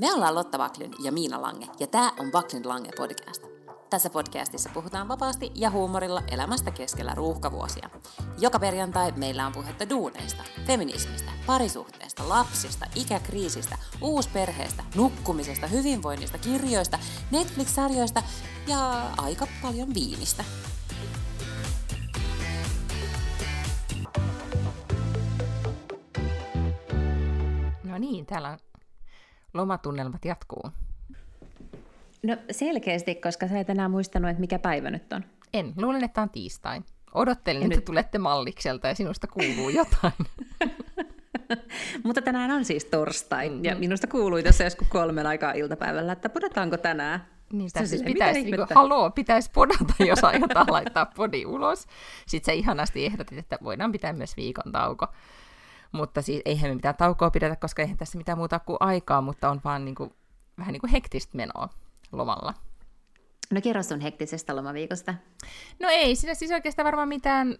Me ollaan Lotta Vaklyn ja Miina Lange, ja tämä on Vaklyn Lange podcast. Tässä podcastissa puhutaan vapaasti ja huumorilla elämästä keskellä ruuhkavuosia. Joka perjantai meillä on puhetta duuneista, feminismistä, parisuhteesta, lapsista, ikäkriisistä, uusperheestä, nukkumisesta, hyvinvoinnista, kirjoista, Netflix-sarjoista ja aika paljon viinistä. Lomatunnelmat jatkuu. No selkeästi, koska sä et enää muistanut, että mikä päivä nyt on. En, luulen, että on tiistai. Odottelin, että nyt- tulette mallikselta ja sinusta kuuluu jotain. Mutta tänään on siis torstai, mm-hmm. ja minusta kuului tässä joskus kolmen aikaa iltapäivällä, että pudataanko tänään? Niin, siis silleen, pitäisi, niinku, ihmettä? haloo, pitäisi podata, jos aiotaan laittaa podi ulos. Sitten sä ihanasti ehdotit, että voidaan pitää myös viikon tauko. Mutta siis eihän me mitään taukoa pidetä, koska eihän tässä mitään muuta kuin aikaa, mutta on vaan niinku, vähän niin kuin hektistä menoa lomalla. No kerro sun hektisestä lomaviikosta. No ei, siinä siis oikeastaan varmaan mitään,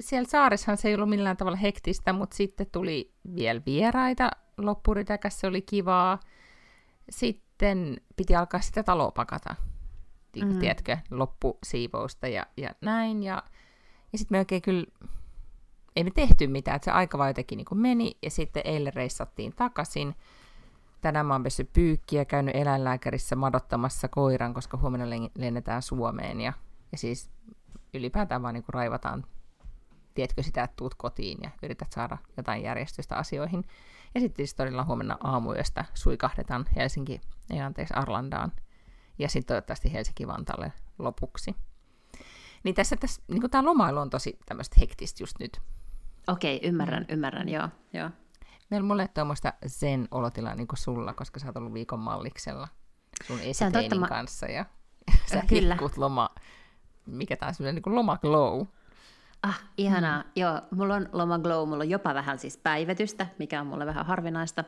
siellä saaressahan se ei ollut millään tavalla hektistä, mutta sitten tuli vielä vieraita loppuritäkässä, oli kivaa. Sitten piti alkaa sitä taloa pakata, niin kuin, Mm. tiedätkö, loppusiivousta ja, ja näin. Ja, ja sitten me oikein kyllä, ei me tehty mitään, että se aika vaan jotenkin niin meni, ja sitten eilen reissattiin takaisin. Tänään mä oon pessyt pyykkiä käynyt eläinlääkärissä madottamassa koiran, koska huomenna len- lennetään Suomeen. Ja, ja siis ylipäätään vaan niin raivataan, tiedätkö sitä, että tuut kotiin ja yrität saada jotain järjestystä asioihin. Ja sitten siis todella huomenna aamuyöstä suikahdetaan Helsinki, ei anteeksi Arlandaan. Ja sitten toivottavasti Helsinki-Vantaalle lopuksi. Niin tässä, tässä niin tämä lomailu on tosi tämmöistä hektistä just nyt. Okei, ymmärrän, Mm. ymmärrän, joo. joo. Meillä mulle tuommoista zen-olotilaa niin kuin sulla, koska sä oot ollut viikon malliksella sun esiteinin mä- kanssa. Ja sä kyllä. loma, mikä tää on semmoinen niin kuin lomaglow. Ah, ihanaa. Mm. Joo, mulla on loma glow, mulla on jopa vähän siis päivetystä, mikä on mulle vähän harvinaista.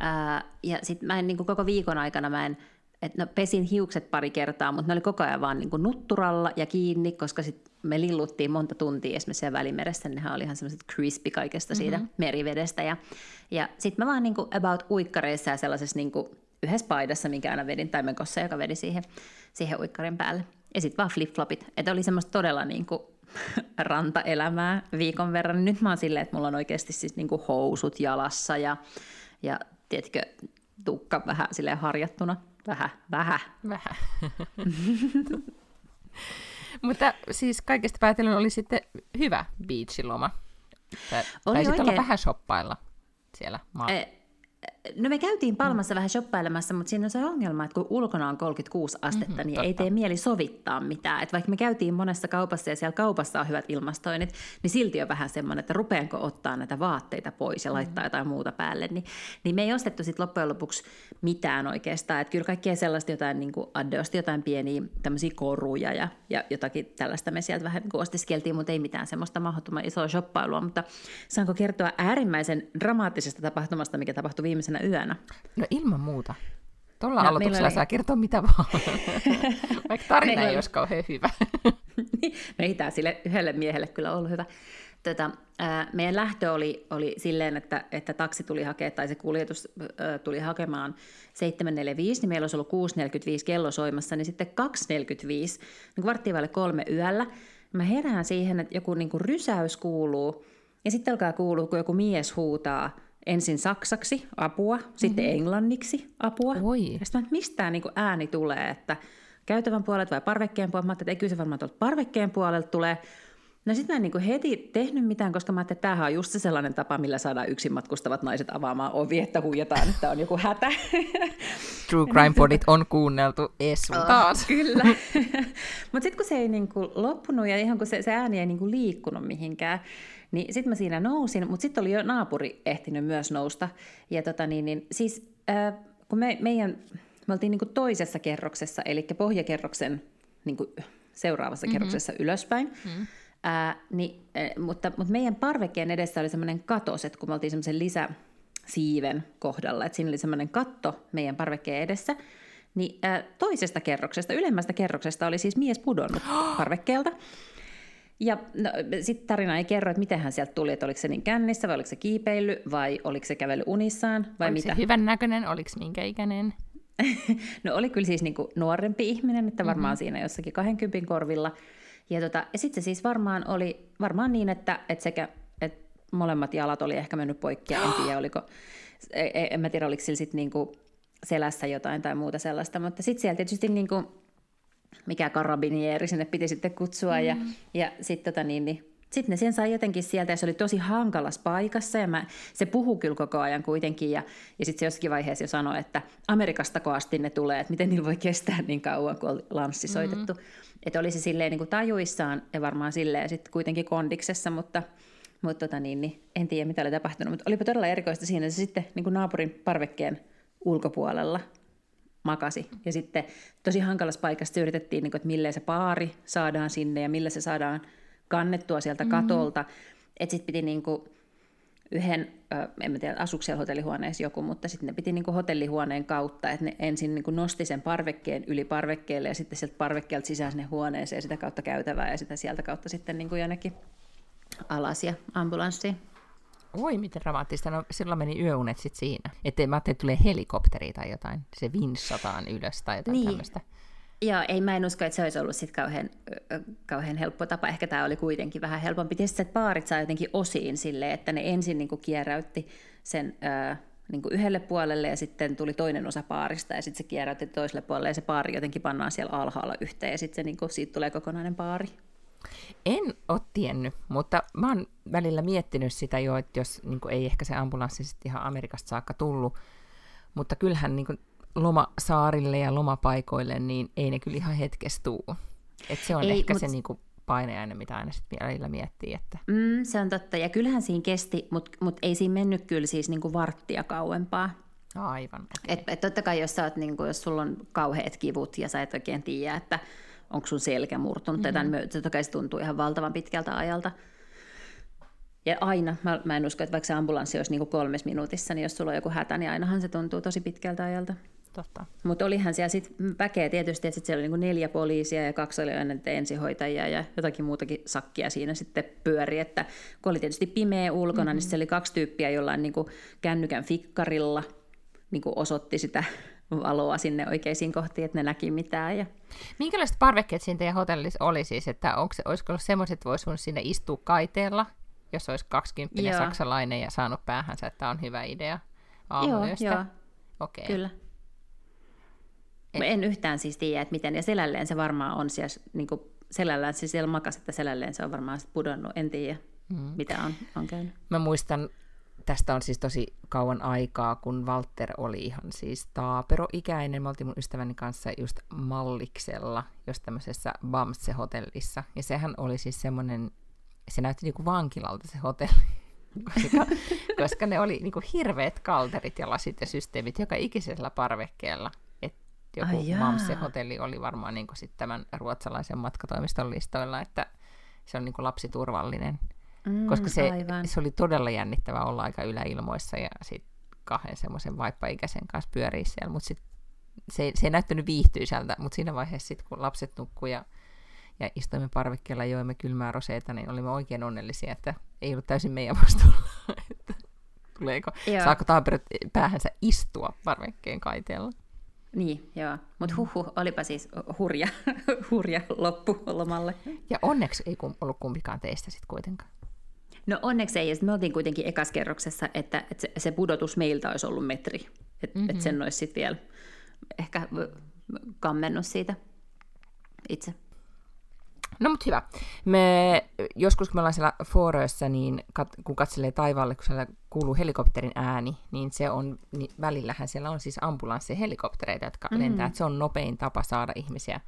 Ää, ja sit mä en niin kuin koko viikon aikana mä en, et no, pesin hiukset pari kertaa, mutta ne oli koko ajan vaan niin kuin nutturalla ja kiinni, koska sit me lilluttiin monta tuntia esimerkiksi siellä välimeressä, niin nehän oli ihan semmoiset crispy kaikesta siitä mm-hmm. merivedestä. Ja, ja sitten mä vaan niin kuin about uikkareissa ja sellaisessa niin kuin yhdessä paidassa, minkä aina vedin, tai mekossa, joka vedi siihen, siihen uikkarin päälle. Ja sitten vaan flip-flopit. Että oli semmoista todella niin kuin rantaelämää viikon verran. Nyt mä oon silleen, että mulla on oikeasti siis niin kuin housut jalassa ja, ja tiedätkö, tukka vähän silleen harjattuna. Vähän, vähän. Vähän. Mutta siis kaikesta päätellen oli sitten hyvä beachiloma. Tää- Oli Taisit olla vähän shoppailla siellä maa- Eh, No me käytiin Palmassa vähän shoppailemassa, mutta siinä on se ongelma, että kun ulkona on 36 astetta, mm-hmm, niin ei totta. tee mieli sovittaa mitään. Et vaikka me käytiin monessa kaupassa ja siellä kaupassa on hyvät ilmastoinnit, niin silti on vähän semmoinen, että rupeanko ottaa näitä vaatteita pois ja laittaa jotain muuta päälle. Niin, niin me ei ostettu sitten loppujen lopuksi mitään oikeastaan. Että kyllä kaikkea sellaista jotain, niin kuin Adde osti jotain pieniä tämmöisiä koruja ja, ja jotakin tällaista me sieltä vähän niin ostiskeltiin, mutta ei mitään semmoista mahdottoman isoa shoppailua. Mutta saanko kertoa äärimmäisen dramaattisesta tapahtumasta, mikä tapahtui viimeisenä yönä? No ilman muuta. Tuolla No, aloituksella oli- saa kertoa mitä vaan. Vaikka tarina Meillä ei oli- olisi kauhean hyvä. no ei tämä sille yhdelle miehelle kyllä ollut hyvä. Tota, ää, meidän lähtö oli, oli silleen, että, että taksi tuli hakemaan, tai se kuljetus ää, tuli hakemaan 7.45, niin meillä olisi ollut 6.45 kello soimassa, niin sitten 2.45, niin varttiin vaille kolme yöllä. Mä herään siihen, että joku niin kuin rysäys kuuluu, ja sitten alkaa kuulua, kun joku mies huutaa ensin saksaksi apua, sitten englanniksi apua. Oi. Ja sitten mä, että mistä tämä niin ääni tulee, että käytävän puolelta vai parvekkeen puolelta. Mä ajattelin, että ei kyllä se varmaan tuolta parvekkeen puolelta tulee. No sitten mä en niin kuin heti tehnyt mitään, koska mä ajattelin, että tämähän on just se sellainen tapa, millä saadaan yksin matkustavat naiset avaamaan ovi, että huijataan, että on joku hätä. True Crime Podit on kuunneltu Essun taas. Kyllä. Mutta sitten kun se ei niinku loppunut ja ihan kun se, se ääni ei niinku liikkunut mihinkään, niin sitten mä siinä nousin, mutta sitten oli jo naapuri ehtinyt myös nousta. Ja tota niin, niin siis äh, kun me, meidän, me oltiin niinku toisessa kerroksessa, eli pohjakerroksen niinku seuraavassa mm-hmm. kerroksessa ylöspäin, mm-hmm. Ää, niin, äh, mutta, mutta meidän parvekkeen edessä oli semmoinen katos, että kun me oltiin semmoisen lisäsiiven kohdalla, että siinä oli semmoinen katto meidän parvekkeen edessä, niin ää, toisesta kerroksesta, ylemmästä kerroksesta oli siis mies pudonnut parvekkeelta. Ja no, sitten tarina ei kerro, että miten hän sieltä tuli, että oliko se niin kännissä vai oliko se kiipeily vai oliko se kävely unissaan vai oliko mitä. se hyvän näköinen, oliko minkä ikäinen? no oli kyllä siis niin kuin nuorempi ihminen, että varmaan mm-hmm. siinä jossakin 20 korvilla. Ja, tota, ja sitten se siis varmaan oli varmaan niin, että, että sekä että molemmat jalat oli ehkä mennyt poikki, en tiedä oliko, e, e, en mä tiedä oliko sillä sitten niinku selässä jotain tai muuta sellaista, mutta sitten siellä tietysti niinku, mikä karabinieri sinne piti sitten kutsua mm. ja, ja sitten tota niin, niin sitten ne sen sai jotenkin sieltä ja se oli tosi hankalas paikassa ja mä, se puhuu kyllä koko ajan kuitenkin ja, ja sitten se jossakin vaiheessa jo sanoi, että Amerikasta asti ne tulee, että miten niillä voi kestää niin kauan, kun on lanssi soitettu. Mm-hmm. Että olisi silleen niin kuin tajuissaan ja varmaan silleen sitten kuitenkin kondiksessa, mutta, mutta tota niin, niin, en tiedä mitä oli tapahtunut. Mutta olipa todella erikoista siinä, että se sitten niin kuin naapurin parvekkeen ulkopuolella makasi. Ja sitten tosi hankalassa paikassa yritettiin, niin kuin, että millä se paari saadaan sinne ja millä se saadaan kannettua sieltä mm-hmm. katolta. Että sitten piti niin kuin yhden, en tiedä asuiko siellä hotellihuoneessa joku, mutta sitten ne piti niin kuin hotellihuoneen kautta, että ne ensin niin kuin nosti sen parvekkeen yli parvekkeelle ja sitten sieltä parvekkeelta sisään sinne huoneeseen ja sitä kautta käytävää ja sitä sieltä kautta sitten niin kuin jonnekin alas ja ambulanssiin. Oi, miten dramaattista. No, silloin meni yöunet sitten siinä. Että mä ajattelin, että tulee helikopteri tai jotain. Se vinssataan ylös tai jotain niin. tämmöistä. Joo, ei mä en usko, että se olisi ollut sit kauhean, kauhean helppo tapa. Ehkä tämä oli kuitenkin vähän helpompi. Tietysti että paarit saa jotenkin osiin sille, että ne ensin niin kuin kieräytti sen ö, niin kuin yhdelle puolelle ja sitten tuli toinen osa paarista ja sitten se kieräytti toiselle puolelle ja se paari jotenkin pannaan siellä alhaalla yhteen ja sitten se, niin kuin, siitä tulee kokonainen paari. En ole tiennyt, mutta mä oon välillä miettinyt sitä jo, että jos niin ei ehkä se ambulanssi sitten ihan Amerikasta saakka tullut, mutta kyllähän niin kuin, lomasaarille ja lomapaikoille, niin ei ne kyllä ihan hetkessä tuu. Et se on ei, ehkä mut... se niinku paineaine, mitä aina sitten välillä miettii. Että... Mm, se on totta, ja kyllähän siinä kesti, mutta mut ei siinä mennyt kyllä siis niinku varttia kauempaa. Aivan. Okay. Et, et totta kai, jos, sä oot, niinku, jos sulla on kauheat kivut ja sä et oikein tiedä, että onko sun selkä murtunut, mm-hmm. tai tämän, totta kai se tuntuu ihan valtavan pitkältä ajalta. Ja aina, mä, mä en usko, että vaikka se ambulanssi olisi niin kolmes minuutissa, niin jos sulla on joku hätä, niin ainahan se tuntuu tosi pitkältä ajalta. Totta. Mutta olihan siellä sitten väkeä tietysti, että sit siellä oli niinku neljä poliisia ja kaksi oli ennen ensihoitajia ja jotakin muutakin sakkia siinä sitten pyöri. Että kun oli tietysti pimeä ulkona, mm-hmm. niin siellä oli kaksi tyyppiä jollain niinku kännykän fikkarilla niinku osoitti sitä valoa sinne oikeisiin kohtiin, että ne näki mitään. Ja... Minkälaiset parvekkeet siinä teidän hotellissa oli siis? Että onko olisiko ollut semmoiset, että voisi sinne istua kaiteella, jos olisi 20 Joo. saksalainen ja saanut päähänsä, että tämä on hyvä idea aamuyöstä? Joo, joo. Okay. Kyllä. Et... En yhtään siis tiedä, että miten, ja selälleen se varmaan on siellä, niin kuin selällään se siellä makas, että selälleen se on varmaan pudonnut, en tiedä, mm. mitä on, on käynyt. Mä muistan, tästä on siis tosi kauan aikaa, kun Walter oli ihan siis taaperoikäinen. Me oltiin mun ystäväni kanssa just Malliksella, just tämmöisessä Bamse-hotellissa. Ja sehän oli siis semmoinen, se näytti niinku vankilalta se hotelli. koska, koska ne oli niinku hirveät kalterit ja lasit ja systeemit joka ikisellä parvekkeella joku Mamse-hotelli oli varmaan niin sit tämän ruotsalaisen matkatoimiston listoilla, että se on niin lapsiturvallinen. Mm, koska se, se oli todella jännittävä olla aika yläilmoissa ja sitten kahden semmoisen vaippaikäisen kanssa pyörii siellä, mutta sit se, se ei näyttänyt viihtyisältä, mutta siinä vaiheessa sitten kun lapset nukkui ja, ja istuimme parvekkeella joimme kylmää roseita, niin olimme oikein onnellisia, että ei ollut täysin meidän vastuulla, että tuleeko, Joo. saako taaperit päähänsä istua parvekkeen kaiteella. Niin, joo. Mutta huhu, olipa siis hurja, hurja loppu lomalle. Ja onneksi ei ollut kumpikaan teistä sitten kuitenkaan. No onneksi ei, me oltiin kuitenkin ekaskerroksessa, että, että se, se pudotus meiltä olisi ollut metri. Että mm-hmm. et sen olisi sitten vielä ehkä kammennut siitä itse. No mutta hyvä. Me, joskus kun me ollaan siellä Foorössä, niin kat, kun katselee taivaalle, kun siellä kuuluu helikopterin ääni, niin se on, niin välillähän siellä on siis ambulanssihelikoptereita, jotka mm-hmm. lentää. Että se on nopein tapa saada ihmisiä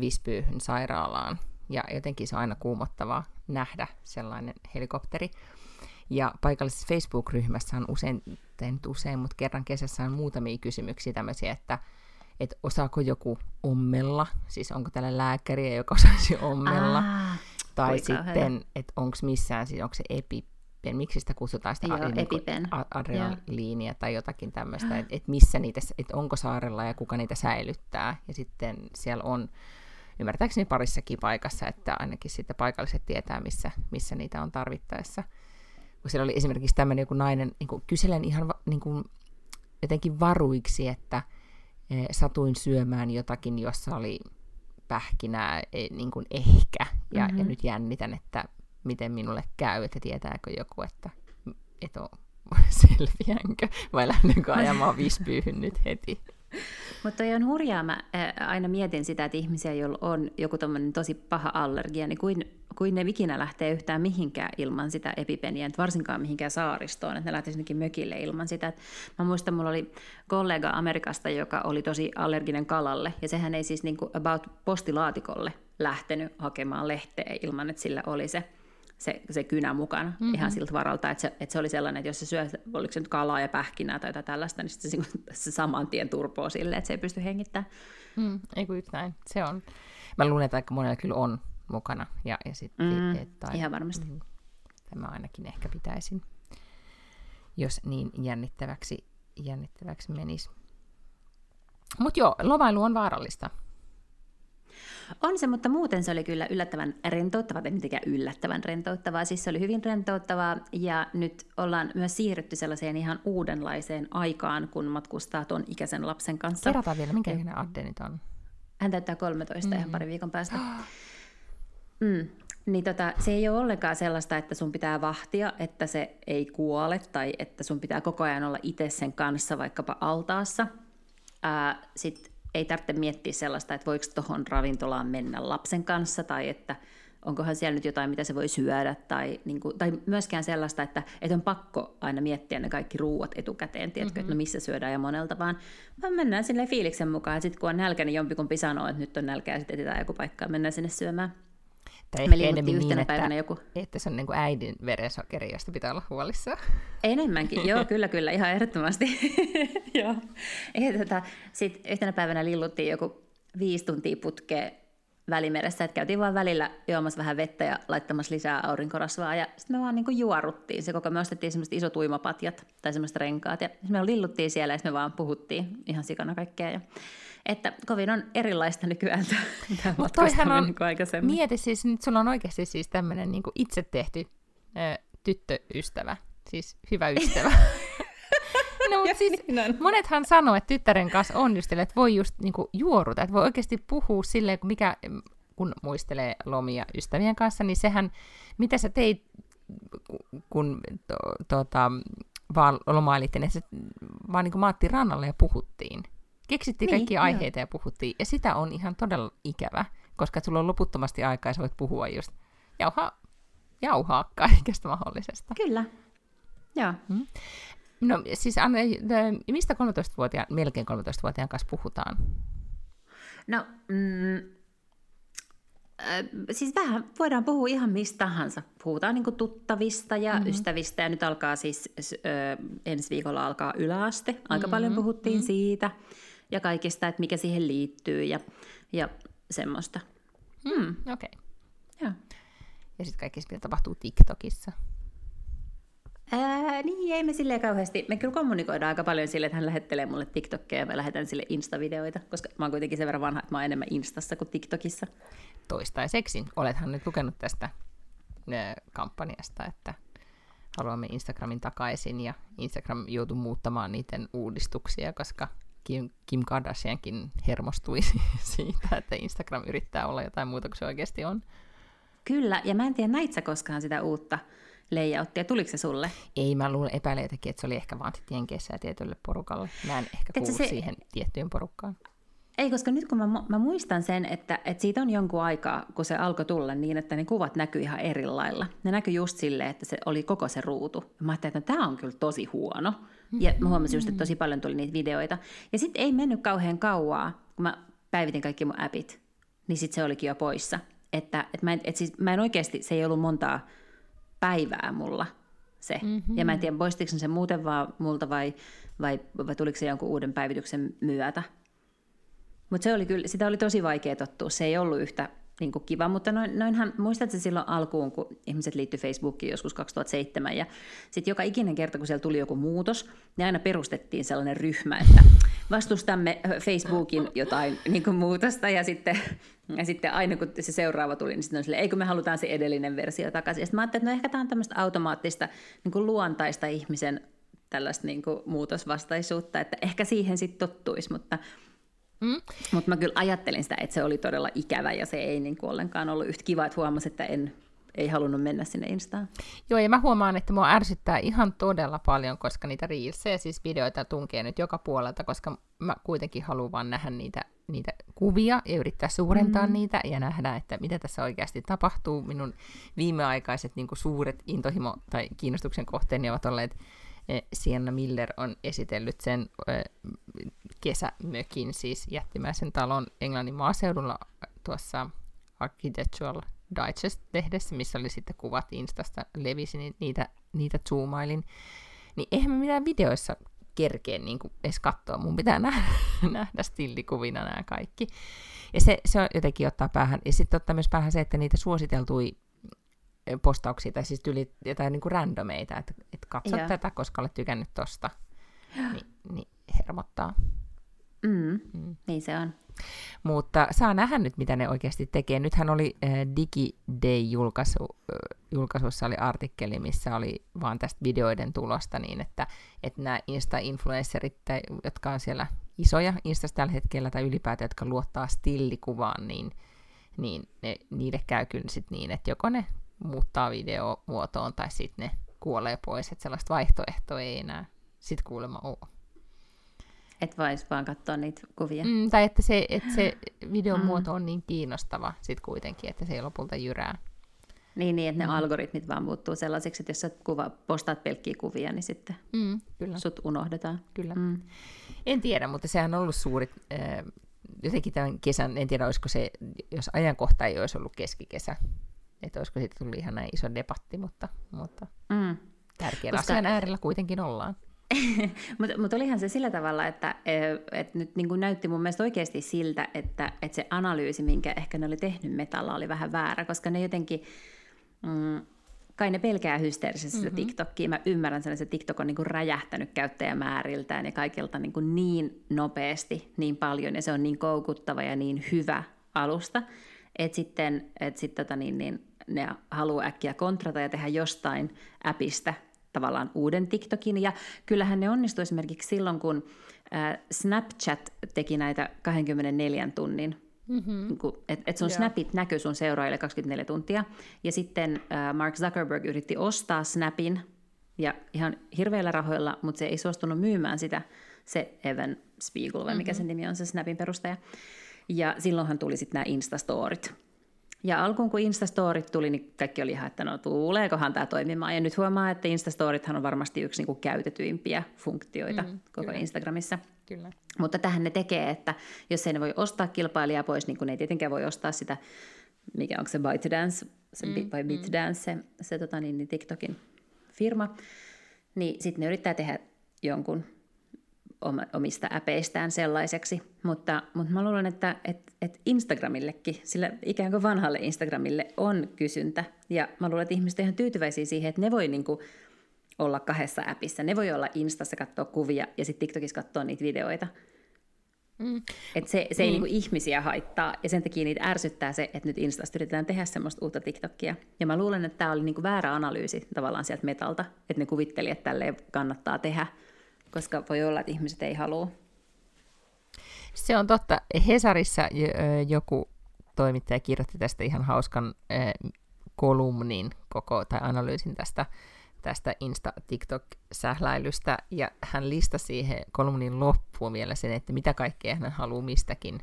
Vispyyhyn sairaalaan. Ja jotenkin se on aina kuumottavaa nähdä sellainen helikopteri. Ja paikallisessa Facebook-ryhmässä on usein, tai nyt usein, mutta kerran kesässä on muutamia kysymyksiä tämmöisiä, että että osaako joku ommella, siis onko täällä lääkäriä, joka osaisi ommella, Aa, tai sitten, että onko missään, siis onko se epipen, miksi sitä kutsutaan sitä Joo, niin adrenaliinia tai jotakin tämmöistä, että et missä niitä, että onko saarella ja kuka niitä säilyttää, ja sitten siellä on ymmärtääkseni parissakin paikassa, että ainakin sitten paikalliset tietää, missä, missä niitä on tarvittaessa. Kun siellä oli esimerkiksi tämmöinen joku nainen, niin kuin kyselen ihan niin kuin, jotenkin varuiksi, että e, satuin syömään jotakin, jossa oli pähkinää e, niin kuin ehkä, ja, mm-hmm. ja nyt jännitän, että miten minulle käy, että tietääkö joku, että et ole selviänkö, vai lähdenkö ajamaan vispyyhyn nyt heti. Mutta on hurjaa, mä aina mietin sitä, että ihmisiä, joilla on joku tosi paha allergia, niin kuin, kuin ne ikinä lähtee yhtään mihinkään ilman sitä epipeniä, että varsinkaan mihinkään saaristoon, että ne sinnekin mökille ilman sitä. Mä muistan, mulla oli kollega Amerikasta, joka oli tosi allerginen kalalle, ja sehän ei siis niin kuin about postilaatikolle lähtenyt hakemaan lehteä ilman, että sillä oli se se, se kynä mukana mm-hmm. ihan siltä varalta, että se, että se oli sellainen, että jos se syö, oliko se nyt kalaa ja pähkinää tai jotain tällaista, niin se, se saman tien turpoo silleen, että se ei pysty hengittämään. Mm, ei kun näin, se on. Mä luulen, että aika monella kyllä on mukana. Ja, ja sit, mm, et, tai, ihan varmasti. Mm, tämä ainakin ehkä pitäisin, jos niin jännittäväksi, jännittäväksi menisi. Mutta joo, lomailu on vaarallista. On se, mutta muuten se oli kyllä yllättävän rentouttavaa, tai mitenkään yllättävän rentouttavaa. Siis se oli hyvin rentouttavaa, ja nyt ollaan myös siirrytty sellaiseen ihan uudenlaiseen aikaan, kun matkustaa tuon ikäisen lapsen kanssa. Kerrotaan vielä, minkä ikäinen Adde nyt on? Hän täyttää 13 mm-hmm. ihan pari viikon päästä. Mm. Niin tota, se ei ole ollenkaan sellaista, että sun pitää vahtia, että se ei kuole, tai että sun pitää koko ajan olla itse sen kanssa vaikkapa altaassa. Sitten ei tarvitse miettiä sellaista, että voiko tuohon ravintolaan mennä lapsen kanssa tai että onkohan siellä nyt jotain, mitä se voi syödä, tai, niin kuin, tai myöskään sellaista, että, että on pakko aina miettiä ne kaikki ruuat etukäteen, tiedätkö, mm-hmm. että no missä syödään ja monelta, vaan, vaan mennään sille fiiliksen mukaan, sitten kun on nälkä, niin jompikumpi sanoo, että nyt on nälkä ja sitten etsitään joku paikka ja mennään sinne syömään. Tai Me enemmän niin, että, joku... että se on niin kuin äidin verensokeri, josta pitää olla huolissa. Enemmänkin, joo, kyllä, kyllä, ihan ehdottomasti. joo. tota, Sitten yhtenä päivänä lilluttiin joku viisi tuntia putkea Välimeressä, että käytiin vaan välillä juomassa vähän vettä ja laittamassa lisää aurinkorasvaa, ja sitten me vaan niin kuin juoruttiin se koko, me ostettiin semmoiset isot uimapatjat tai semmoiset renkaat, ja me lilluttiin siellä, ja me vaan puhuttiin ihan sikana kaikkea, ja että kovin on erilaista nykyään tämä Mutta toihan on, niin aikaisemmin. Mieti siis, nyt sulla on oikeasti siis tämmöinen niin itse tehty ö, tyttöystävä, siis hyvä ystävä. no, mutta siis niin monethan sanoo, että tyttären kanssa on just, että voi just niin kuin, juoruta, että voi oikeasti puhua silleen, kun mikä, kun muistelee lomia ystävien kanssa, niin sehän, mitä sä teit, kun to, tota, vaan lomailit, että vaan niin kuin maattiin rannalle ja puhuttiin. Keksittiin niin, kaikkia aiheita ja puhuttiin. Ja sitä on ihan todella ikävä, koska sulla on loputtomasti aikaa ja sä voit puhua just jauhaa, jauhaa kaikesta mahdollisesta. Kyllä, joo. Mm. No siis Anne, mistä 13-vuotiaan, melkein 13-vuotiaan kanssa puhutaan? No, mm, äh, siis vähän voidaan puhua ihan mistä tahansa. Puhutaan niin tuttavista ja mm-hmm. ystävistä ja nyt alkaa siis, äh, ensi viikolla alkaa yläaste. Aika mm-hmm. paljon puhuttiin mm-hmm. siitä ja kaikista, että mikä siihen liittyy ja, ja semmoista. Hmm, Okei. Okay. Joo. Ja sitten kaikki vielä tapahtuu TikTokissa. Ää, niin, ei me silleen kauheasti. Me kyllä kommunikoidaan aika paljon sille, että hän lähettelee mulle TikTokkeja ja mä lähetän sille Insta-videoita, koska mä oon kuitenkin sen verran vanha, että mä oon enemmän Instassa kuin TikTokissa. Toistaiseksi. Olethan nyt lukenut tästä kampanjasta, että haluamme Instagramin takaisin ja Instagram joutui muuttamaan niiden uudistuksia, koska Kim, Kim Kardashiankin hermostui siitä, että Instagram yrittää olla jotain muuta kuin se oikeasti on. Kyllä, ja mä en tiedä, näit sä koskaan sitä uutta layouttia, tuliko se sulle? Ei, mä luulen epäiletäkin, että se oli ehkä vaan Jenkeissä ja tietylle porukalle. Mä en ehkä kuulu se... siihen tiettyyn porukkaan. Ei, koska nyt kun mä, mä muistan sen, että, että siitä on jonkun aikaa, kun se alkoi tulla niin, että ne kuvat näkyy ihan eri lailla. Ne näkyy just silleen, että se oli koko se ruutu. Mä ajattelin, että tämä on kyllä tosi huono. Ja mä huomasin just, että tosi paljon tuli niitä videoita. Ja sitten ei mennyt kauhean kauaa, kun mä päivitin kaikki mun appit, niin sitten se olikin jo poissa. Että, että mä, en, et siis, mä en oikeasti, se ei ollut montaa päivää mulla se. Mm-hmm. Ja mä en tiedä, poistiko se muuten vaan multa vai, vai, vai tuliko se jonkun uuden päivityksen myötä. Mutta se oli kyllä, sitä oli tosi vaikea tottua. Se ei ollut yhtä niin kuin kiva, mutta noin, noinhan, muistatko silloin alkuun, kun ihmiset liittyi Facebookiin joskus 2007, ja sitten joka ikinen kerta, kun siellä tuli joku muutos, niin aina perustettiin sellainen ryhmä, että vastustamme Facebookin jotain niin kuin muutosta, ja sitten, ja sitten aina kun se seuraava tuli, niin sitten on silleen, eikö me halutaan se edellinen versio takaisin. Ja sitten mä ajattelin, että no ehkä tämä on tämmöistä automaattista niin kuin luontaista ihmisen tällaista niin kuin muutosvastaisuutta, että ehkä siihen sitten tottuisi, mutta Mm. Mutta mä kyllä ajattelin sitä, että se oli todella ikävä ja se ei niin kuin ollenkaan ollut yhtä kiva, että huomasin, että en, ei halunnut mennä sinne Instaan. Joo, ja mä huomaan, että mua ärsyttää ihan todella paljon, koska niitä reelsejä, siis videoita tunkee nyt joka puolelta, koska mä kuitenkin haluan vaan nähdä niitä, niitä kuvia ja yrittää suurentaa mm. niitä ja nähdä, että mitä tässä oikeasti tapahtuu. Minun viimeaikaiset niin suuret intohimo- tai kiinnostuksen kohteeni ovat olleet Sienna Miller on esitellyt sen eh, kesämökin, siis jättimäisen talon Englannin maaseudulla tuossa Architectural Digest-lehdessä, missä oli sitten kuvat Instasta, levisi, niitä, niitä zoomailin. Niin eihän mä mitään videoissa kerkeen niin edes katsoa. Mun pitää nähdä, nähdä stillikuvina nämä kaikki. Ja se, se on jotenkin ottaa päähän. Ja sitten ottaa myös päähän se, että niitä suositeltui postauksia tai siis yli jotain niin kuin randomeita, että, että katso Joo. tätä, koska olet tykännyt tosta, niin, niin hermottaa. Mm, mm. Niin se on. Mutta saa nähdä nyt, mitä ne oikeasti tekee. Nythän oli äh, DigiDay-julkaisu, äh, julkaisussa oli artikkeli, missä oli vaan tästä videoiden tulosta niin, että, että nämä Insta-influencerit, jotka on siellä isoja Instassa tällä hetkellä, tai ylipäätään, jotka luottaa stillikuvaan, niin, niin ne, niille käy kyllä sit niin, että joko ne muuttaa videomuotoon tai sitten ne kuolee pois, että sellaista vaihtoehtoa ei enää sitten kuulemma ole. Et vois vaan katsoa niitä kuvia. Mm, tai että se, että se videon mm. muoto on niin kiinnostava sitten kuitenkin, että se ei lopulta jyrää. Niin, niin, että ne mm. algoritmit vaan muuttuu sellaisiksi, että jos sä kuva, postaat pelkkiä kuvia, niin sitten mm, kyllä. sut unohdetaan. Kyllä. Mm. En tiedä, mutta sehän on ollut suuri, äh, jotenkin tämän kesän, en tiedä olisiko se, jos ajankohta ei olisi ollut keskikesä, että olisiko siitä tullut ihan näin iso debatti, mutta, mutta mm. tärkeän Koska... asian äärellä kuitenkin ollaan. mutta mut olihan se sillä tavalla, että et nyt niin kuin näytti mun mielestä oikeasti siltä, että, että se analyysi, minkä ehkä ne oli tehnyt metalla, oli vähän väärä, koska ne jotenkin, mm, kai ne pelkää hysteerisesti sitä mm-hmm. TikTokia. Mä ymmärrän sen, että se TikTok on niin kuin räjähtänyt käyttäjämääriltään ja kaikilta niin, kuin niin nopeasti, niin paljon, ja se on niin koukuttava ja niin hyvä alusta, että sitten et sit tota niin, niin, ne haluaa äkkiä kontrata ja tehdä jostain appista tavallaan uuden TikTokin. Ja kyllähän ne onnistui esimerkiksi silloin, kun Snapchat teki näitä 24 tunnin Mm-hmm. Niin että et sun yeah. snapit näkyy sun seuraajille 24 tuntia. Ja sitten äh, Mark Zuckerberg yritti ostaa Snapin, ja ihan hirveillä rahoilla, mutta se ei suostunut myymään sitä, se Evan Spiegel, vai mikä mm-hmm. sen nimi on, se Snapin perustaja. Ja silloinhan tuli sitten nämä Instastorit. Ja alkuun kun Instastorit tuli, niin kaikki oli ihan, että no tuleekohan tämä toimimaan. Ja nyt huomaa, että Instastorithan on varmasti yksi niin kuin käytetyimpiä funktioita mm, koko kyllä. Instagramissa. Kyllä. Mutta tähän ne tekee, että jos ei ne voi ostaa kilpailijaa pois, niin kuin ne ei tietenkään voi ostaa sitä, mikä onko se ByteDance se, mm, vai mm. Se, se tota, niin, niin TikTokin firma, niin sitten ne yrittää tehdä jonkun omista äpeistään sellaiseksi, mutta, mutta mä luulen, että, että, että Instagramillekin, sillä ikään kuin vanhalle Instagramille on kysyntä, ja mä luulen, että ihmiset ovat ihan tyytyväisiä siihen, että ne voi niin kuin olla kahdessa appissa. Ne voi olla Instassa katsoa kuvia ja sitten TikTokissa katsoa niitä videoita. Mm. Et se, se ei mm. niinku ihmisiä haittaa, ja sen takia niitä ärsyttää se, että nyt Instasta yritetään tehdä semmoista uutta TikTokia. Ja mä luulen, että tämä oli niinku väärä analyysi tavallaan sieltä metalta, että ne kuvitteli, että tälle kannattaa tehdä, koska voi olla, että ihmiset ei halua. Se on totta. Hesarissa joku toimittaja kirjoitti tästä ihan hauskan kolumnin koko, tai analyysin tästä, tästä Insta-TikTok-sähläilystä, ja hän listasi siihen kolumnin loppuun vielä sen, että mitä kaikkea hän haluaa mistäkin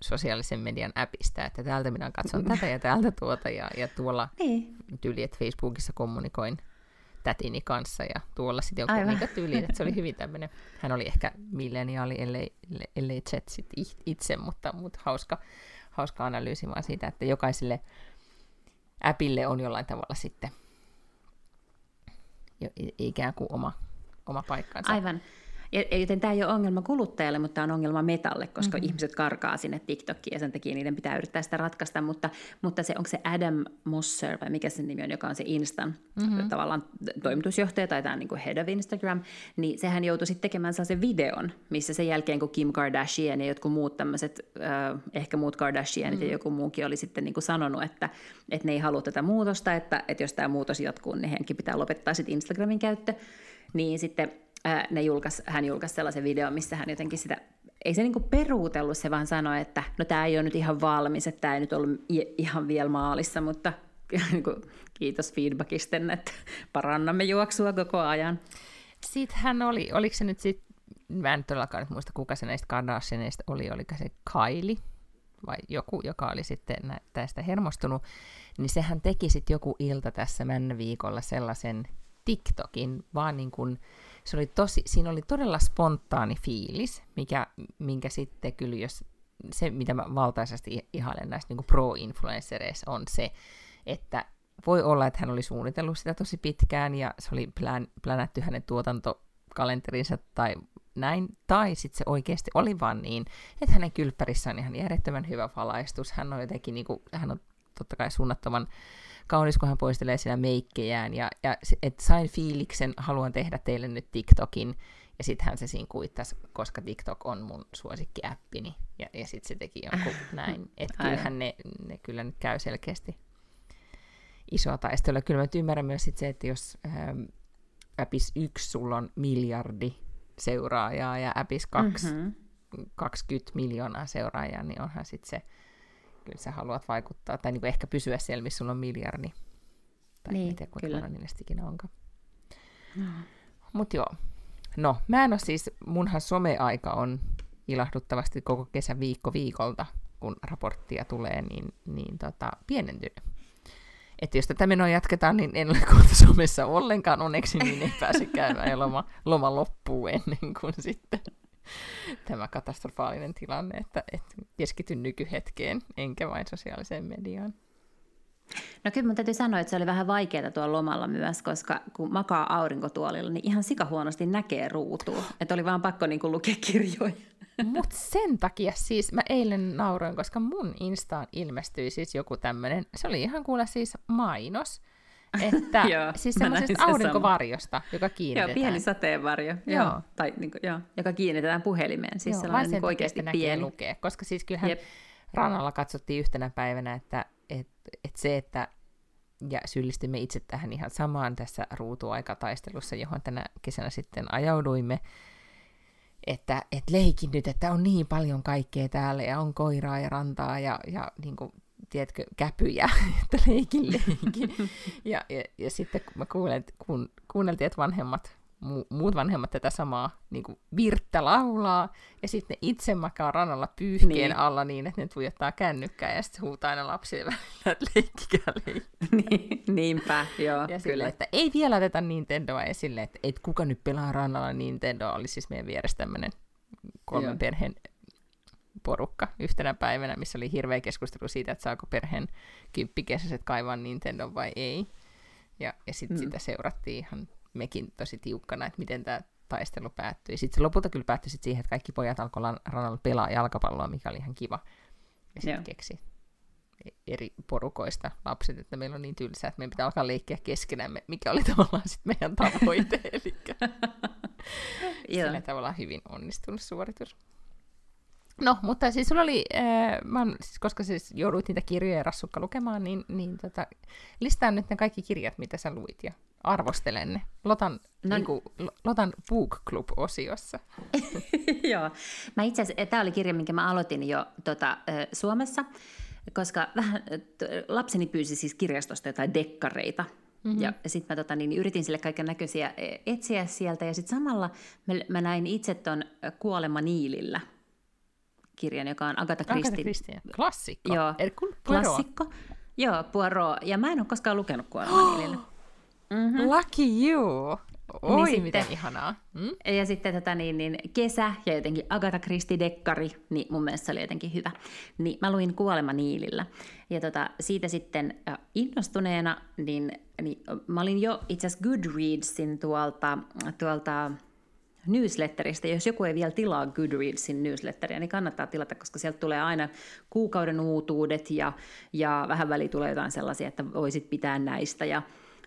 sosiaalisen median appista, että täältä minä katson tätä ja täältä tuota, ja, ja tuolla niin. tyyli, että Facebookissa kommunikoin tätini kanssa ja tuolla sitten joku Aivan. tyyliin, että se oli hyvin tämmöinen, hän oli ehkä milleniaali, ellei, ellei chat sit itse, mutta, mutta hauska, hauska analyysi vaan siitä, että jokaiselle appille on jollain tavalla sitten jo, ikään kuin oma, oma paikkansa. Aivan. Joten tämä ei ole ongelma kuluttajalle, mutta tämä on ongelma metalle, koska mm-hmm. ihmiset karkaa sinne TikTokiin ja sen takia niiden pitää yrittää sitä ratkaista. Mutta, mutta se, onko se Adam Mosser vai mikä se nimi on, joka on se Instan mm-hmm. tavallaan toimitusjohtaja tai tämä niin kuin head of Instagram, niin sehän joutui sitten tekemään sellaisen videon, missä sen jälkeen kun Kim Kardashian ja jotkut muut tämmöiset, äh, ehkä muut Kardashianit mm. ja joku muukin oli sitten niin kuin sanonut, että, että ne ei halua tätä muutosta, että, että jos tämä muutos jatkuu, niin heidänkin pitää lopettaa sitten Instagramin käyttö. Niin sitten ne julkaisi, hän julkaisi sellaisen videon, missä hän jotenkin sitä, ei se niinku peruutellut, se vaan sanoi, että no tämä ei ole nyt ihan valmis, että tämä ei nyt ollut ihan vielä maalissa, mutta niinku, kiitos feedbackista, että parannamme juoksua koko ajan. Sitten hän oli, oliko se nyt sitten, mä en todellakaan nyt muista, kuka se näistä Kardashianista oli, oliko se Kylie vai joku, joka oli sitten tästä hermostunut, niin sehän teki sitten joku ilta tässä männä viikolla sellaisen TikTokin, vaan niin kuin, se oli tosi, siinä oli todella spontaani fiilis, mikä, minkä sitten kyllä, jos se, mitä mä valtaisesti ihailen näistä niin pro-influencereissa, on se, että voi olla, että hän oli suunnitellut sitä tosi pitkään ja se oli plan, plänätty hänen tuotantokalenterinsa tai näin, tai sitten se oikeasti oli vaan niin, että hänen kylppärissä on ihan järjettömän hyvä valaistus, hän on jotenkin, niin kuin, hän on totta kai suunnattoman kaunis, kun hän poistelee siinä meikkejään, ja, ja et sain fiiliksen, haluan tehdä teille nyt TikTokin, ja sitten hän se siinä kuittasi, koska TikTok on mun suosikkiäppini, ja, ja sitten se teki jonkun näin, että kyllähän ne, ne kyllä nyt käy selkeästi isoa taistelua. Kyllä mä ymmärrän myös sit se, että jos ähm, Appis 1 sulla on miljardi seuraajaa ja Appis 2 mm-hmm. 20 miljoonaa seuraajaa, niin onhan sitten se kyllä sä haluat vaikuttaa, tai niin kuin ehkä pysyä siellä, missä sulla on miljardi. Tai niin, tiedä, kuinka kyllä. niille ikinä onkaan. No. Mutta joo. No, mä en ole siis, munhan someaika on ilahduttavasti koko kesä viikko viikolta, kun raporttia tulee, niin, niin tota, pienentynyt. Että jos tätä menoa jatketaan, niin en ole kohta somessa ollenkaan onneksi, niin ei pääse käymään ja loma, loma loppuu ennen kuin sitten tämä katastrofaalinen tilanne, että, että keskityn nykyhetkeen, enkä vain sosiaaliseen mediaan. No kyllä mun täytyy sanoa, että se oli vähän vaikeaa tuolla lomalla myös, koska kun makaa aurinkotuolilla, niin ihan sikahuonosti näkee ruutua. Että oli vaan pakko niin kuin lukea kirjoja. Mutta sen takia siis mä eilen nauroin, koska mun Instaan ilmestyi siis joku tämmöinen, se oli ihan kuule siis mainos, että joo, siis semmoisesta aurinkovarjosta, sama. joka kiinnitetään. Joo, pieni sateenvarjo, joo. joo. Tai, niin kuin, joo, joka kiinnitetään puhelimeen. Siis joo, sellainen niin oikeasti pieni. lukea, koska siis kyllähän Jep. rannalla katsottiin yhtenä päivänä, että et, et se, että ja syyllistimme itse tähän ihan samaan tässä ruutuaikataistelussa, johon tänä kesänä sitten ajauduimme, että et leikin nyt, että on niin paljon kaikkea täällä ja on koiraa ja rantaa ja, ja niin kuin tiedätkö, käpyjä, että leikin leikin. ja, ja, ja sitten kun mä kuulen, kun, kuunneltiin, että vanhemmat, mu, muut vanhemmat tätä samaa niin kuin virttä laulaa, ja sitten ne itse makaa rannalla pyyhkeen niin. alla niin, että ne tuijottaa kännykkää, ja sitten huutaa aina lapsille välillä, että leikkikää niin, Niinpä, joo, ja kyllä. Sille, että ei vielä oteta Nintendoa esille, että et kuka nyt pelaa rannalla Nintendoa, oli siis meidän vieressä tämmöinen kolmen joo. perheen porukka yhtenä päivänä, missä oli hirveä keskustelu siitä, että saako perheen kymppikesäiset kaivaa Nintendo vai ei. Ja, ja sitten mm. sitä seurattiin ihan mekin tosi tiukkana, että miten tämä taistelu päättyi. Sitten se lopulta kyllä päättyi sit siihen, että kaikki pojat alkoivat rannalla pelaa jalkapalloa, mikä oli ihan kiva. Ja sitten keksi e- eri porukoista lapset, että meillä on niin tylsää, että meidän pitää alkaa leikkiä keskenämme, mikä oli tavallaan sitten meidän tavoite. Eli sillä tavalla hyvin onnistunut suoritus. No, mutta siis sulla oli, äh, mä siis koska siis jouduit niitä kirjoja rassukka lukemaan, niin, niin tota, listaan nyt ne kaikki kirjat, mitä sä luit ja arvostelen ne. Lotan, no, niin kuin, Lotan Book Club-osiossa. Joo. Mä itse asiassa, tämä oli kirja, minkä mä aloitin jo tota, Suomessa, koska vähän, lapseni pyysi siis kirjastosta jotain dekkareita, Mm-hmm. Ja sitten mä tota, niin, yritin sille kaiken näköisiä e, etsiä sieltä, ja sitten samalla mä, mä näin itse ton Kuolema Niilillä – kirjan, joka on Agatha Christie. Agatha Christie. Klassikko. Joo, klassikko. Joo, Poirot. Ja mä en ole koskaan lukenut Kuolemanilille. mm-hmm. Lucky you! Oi, niin sitten, miten ihanaa. Mm? Ja sitten tota, niin, niin, kesä ja jotenkin Agatha Christie-dekkari, niin mun mielestä se oli jotenkin hyvä. Niin mä luin Kuolema Niilillä. Ja tota, siitä sitten innostuneena, niin, niin mä olin jo itse asiassa Goodreadsin tuolta, tuolta newsletteristä. Jos joku ei vielä tilaa Goodreadsin newsletteria, niin kannattaa tilata, koska sieltä tulee aina kuukauden uutuudet ja, ja vähän väliin tulee jotain sellaisia, että voisit pitää näistä ja,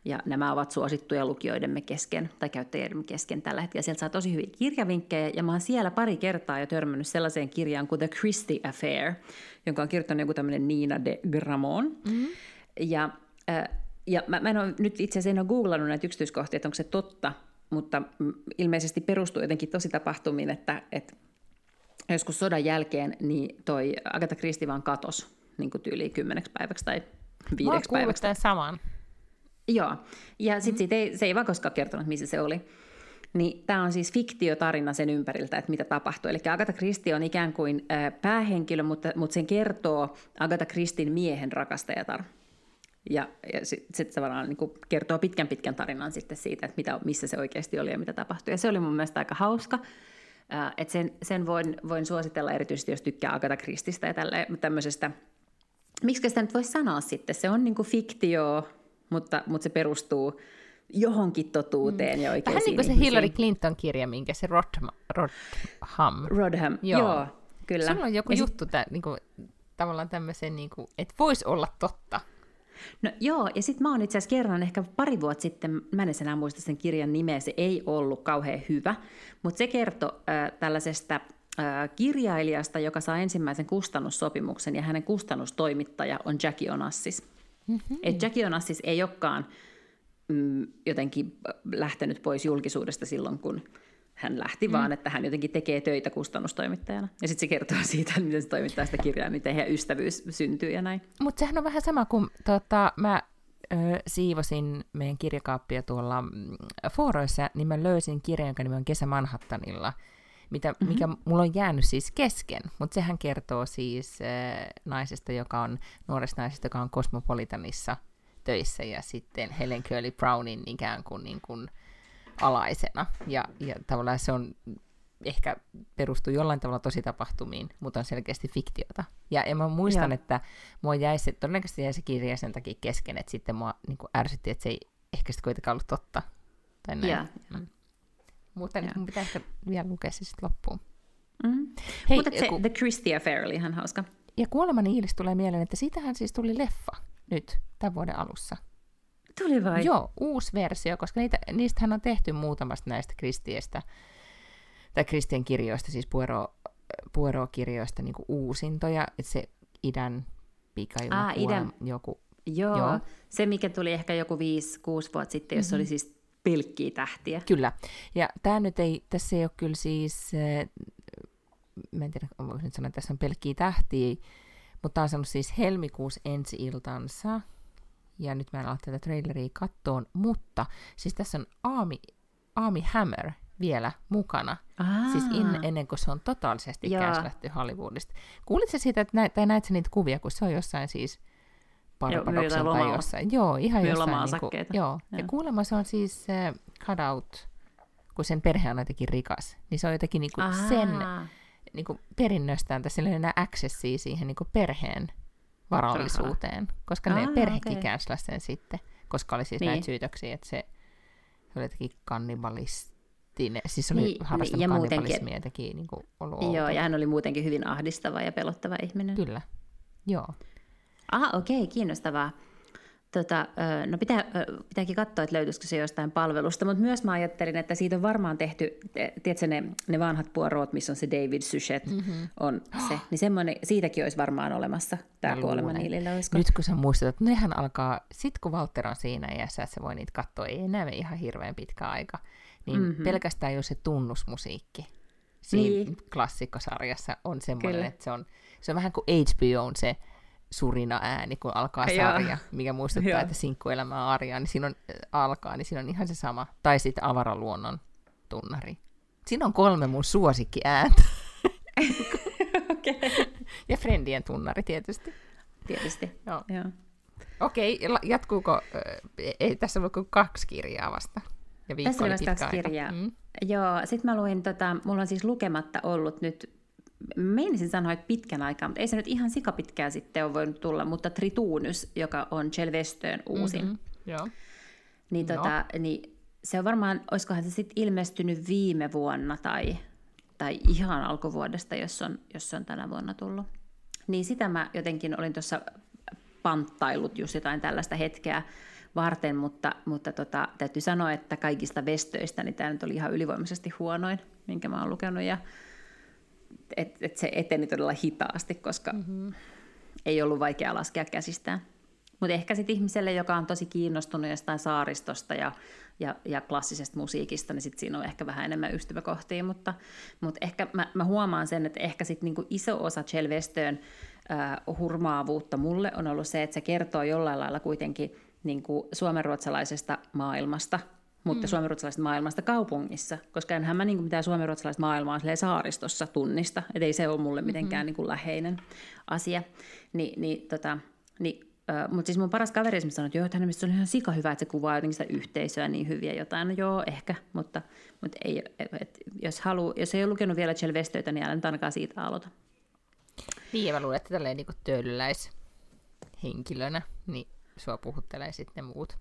ja nämä ovat suosittuja lukijoidemme kesken tai käyttäjien kesken tällä hetkellä. Sieltä saa tosi hyviä kirjavinkkejä ja mä oon siellä pari kertaa jo törmännyt sellaiseen kirjaan kuin The Christie Affair, jonka on kirjoittanut joku tämmöinen Nina de Gramont. Mm-hmm. Ja, äh, ja mä, mä en ole nyt itse asiassa en ole googlannut näitä yksityiskohtia, että onko se totta, mutta ilmeisesti perustuu jotenkin tosi tapahtumiin, että, että joskus sodan jälkeen niin toi Agatha Christie vaan katos niin kuin tyyliin kymmeneksi päiväksi tai viideksi Mä päiväksi. tämän saman. Joo, ja sitten mm. ei, se ei vaan koskaan kertonut, missä se oli. Niin tämä on siis fiktiotarina sen ympäriltä, että mitä tapahtuu. Eli Agatha Christie on ikään kuin äh, päähenkilö, mutta, mutta sen kertoo Agatha Christin miehen rakastajatar. Ja, ja sitten sit se varmaan niin kertoo pitkän pitkän tarinan sitten siitä, että mitä, missä se oikeasti oli ja mitä tapahtui. Ja se oli mun mielestä aika hauska. Äh, että sen, sen voin, voin suositella erityisesti, jos tykkää Agatha Christistä ja tälle, tämmöisestä, miksi sitä nyt voisi sanoa sitten, se on niin kuin fiktio, mutta, mutta se perustuu johonkin totuuteen mm. ja oikeisiin Vähän niin kuin se ihmisiin. Hillary Clinton-kirja, minkä se Rodham. Rodham. Rodham, joo. joo, kyllä. Sulla on joku ja juttu, sit... tää, niin kuin, tavallaan tämmöisen, niin kuin, että voisi olla totta. No joo, ja sitten mä oon itse asiassa kerran, ehkä pari vuotta sitten, mä en enää muista sen kirjan nimeä, se ei ollut kauhean hyvä, mutta se kertoi äh, tällaisesta kirjailijasta, joka saa ensimmäisen kustannussopimuksen, ja hänen kustannustoimittaja on Jackie Onassis. Mm-hmm. Et Jackie Onassis ei olekaan mm, jotenkin lähtenyt pois julkisuudesta silloin, kun hän lähti, mm. vaan että hän jotenkin tekee töitä kustannustoimittajana. Ja sitten se kertoo siitä, miten se toimittaa sitä kirjaa, miten heidän ystävyys syntyy ja näin. Mutta sehän on vähän sama kuin tota, mä ö, siivosin meidän kirjakaappia tuolla mm, fooroissa, niin mä löysin kirjan, jonka nimi on Kesä Manhattanilla, mitä, mm-hmm. mikä mulla on jäänyt siis kesken, mutta sehän kertoo siis äh, naisesta, joka on, nuoresta naisesta, joka on Cosmopolitanissa töissä, ja sitten Helen Curly Brownin ikään kuin, niin kuin alaisena. Ja, ja tavallaan se on ehkä perustuu jollain tavalla tosi tapahtumiin, mutta on selkeästi fiktiota. Ja, ja mä muistan, ja. että mua jäi se, todennäköisesti jäi se kirja sen takia kesken, että sitten mua niin ärsytti, että se ei ehkä sitten kuitenkaan ollut totta. Tai näin. Ja. Mm. Mutta nyt mun pitää ehkä vielä lukea se sitten loppuun. Mm. Hei, Mutta se, ku... The Christie Affair oli ihan hauska. Ja Kuoleman Iilis tulee mieleen, että siitähän siis tuli leffa nyt, tämän vuoden alussa. Tuli vai? Joo, uusi versio, koska niitä, niistähän on tehty muutamasta näistä kristiestä, tai kristien kirjoista, siis puero, puero-kirjoista niin uusintoja, että se idän pikailma ah, idän. joku. Joo, joo, se mikä tuli ehkä joku 5-6 vuotta sitten, jos mm-hmm. oli siis pelkkiä tähtiä. Kyllä, ja tämä nyt ei, tässä ei ole kyllä siis, äh, mä en tiedä, voisin nyt sanoa, että tässä on pelkkiä tähtiä, mutta tämä on saanut siis helmikuussa ensi iltansa, ja nyt mä en ala tätä traileria kattoon, mutta siis tässä on Aami, Aami Hammer vielä mukana. Aa. Siis in, ennen kuin se on totaalisesti käslätty Hollywoodista. Kuulitko siitä, että näit, tai näit sä niitä kuvia, kun se on jossain siis Barbadoksella tai jossain. Joo, ihan myy jossain. Niin kuin, joo. joo. Ja kuulemma se on siis uh, cut out, kun sen perhe on jotenkin rikas, niin se on jotenkin niin kuin sen niin kuin perinnöstään, tässä ei enää accessia siihen niin kuin perheen varallisuuteen, koska ne Aa, perhekin okay. sen sitten, koska oli siis niin. näitä syytöksiä, että se oli jotenkin kannibalistinen, siis oli niin, harrastanut ja kannibalismia ja teki niin kuin ollut Joo, outo. ja hän oli muutenkin hyvin ahdistava ja pelottava ihminen. Kyllä, joo. Aha, okei, okay, kiinnostavaa. Tota, no pitää, pitääkin katsoa, että löytyisikö se jostain palvelusta, mutta myös mä ajattelin, että siitä on varmaan tehty, tiedätkö ne, ne vanhat puoroot, missä on se David Suchet, mm-hmm. on se, niin semmoinen, siitäkin olisi varmaan olemassa tämä kuolema niille, olisiko? Nyt kun sä muistat, että nehän alkaa, sit kun Walter on siinä iässä, että se voi niitä katsoa, ei enää ihan hirveän pitkä aika, niin mm-hmm. pelkästään jo se tunnusmusiikki siinä niin. klassikkosarjassa on semmoinen, Kyllä. että se on, se on vähän kuin HBO on se, surina ääni, kun alkaa sarja, Joo. mikä muistuttaa, Joo. että sinkkuelämä on arjaa, niin siinä on, alkaa, niin siinä on ihan se sama. Tai sitten avaraluonnon tunnari. Siinä on kolme mun suosikki ääntä. okay. Ja Friendien tunnari tietysti. Tietysti, Joo. Joo. Okei, okay, jatkuuko, äh, ei tässä ole kuin kaksi kirjaa vasta. Ja tässä oli kaksi kirjaa. Mm. Joo, sitten mä luin, tota, mulla on siis lukematta ollut nyt meinisin sanoa, että pitkän aikaa, mutta ei se nyt ihan sikapitkää sitten ole voinut tulla, mutta Trituunus, joka on Chelvestön uusin. Mm-hmm, joo. Niin, no. tota, niin se on varmaan, olisikohan se sitten ilmestynyt viime vuonna tai, tai ihan alkuvuodesta, jos on, jos on tänä vuonna tullut. Niin sitä mä jotenkin olin tuossa panttailut just jotain tällaista hetkeä varten, mutta, mutta tota, täytyy sanoa, että kaikista vestöistä niin tämä nyt oli ihan ylivoimaisesti huonoin, minkä mä oon lukenut, ja et, et se eteni todella hitaasti, koska mm-hmm. ei ollut vaikea laskea käsistään. Mutta ehkä sitten ihmiselle, joka on tosi kiinnostunut jostain saaristosta ja, ja, ja klassisesta musiikista, niin sitten siinä on ehkä vähän enemmän ystäväkohtia, mutta, mutta ehkä mä, mä huomaan sen, että ehkä sitten niinku iso osa Chel Westöön äh, hurmaavuutta mulle on ollut se, että se kertoo jollain lailla kuitenkin niinku suomenruotsalaisesta maailmasta, mutta mm. suomenruotsalaisesta maailmasta kaupungissa, koska enhän mä niinku mitään suomenruotsalaista maailmaa saaristossa tunnista, että ei se ole mulle mitenkään mm-hmm. niinku läheinen asia. Ni, niin, tota, niin mutta siis mun paras kaveri esimerkiksi sanoi, että joo, että on ihan sika hyvä, että se kuvaa jotenkin sitä yhteisöä niin hyviä jotain. No joo, ehkä, mutta, mutta ei, et, jos, halu, jos ei ole lukenut vielä Chel Vestöitä, niin älä nyt ainakaan siitä aloita. Niin, ja mä luulen, että tälleen niin töölläis henkilönä, niin sua puhuttelee sitten muut,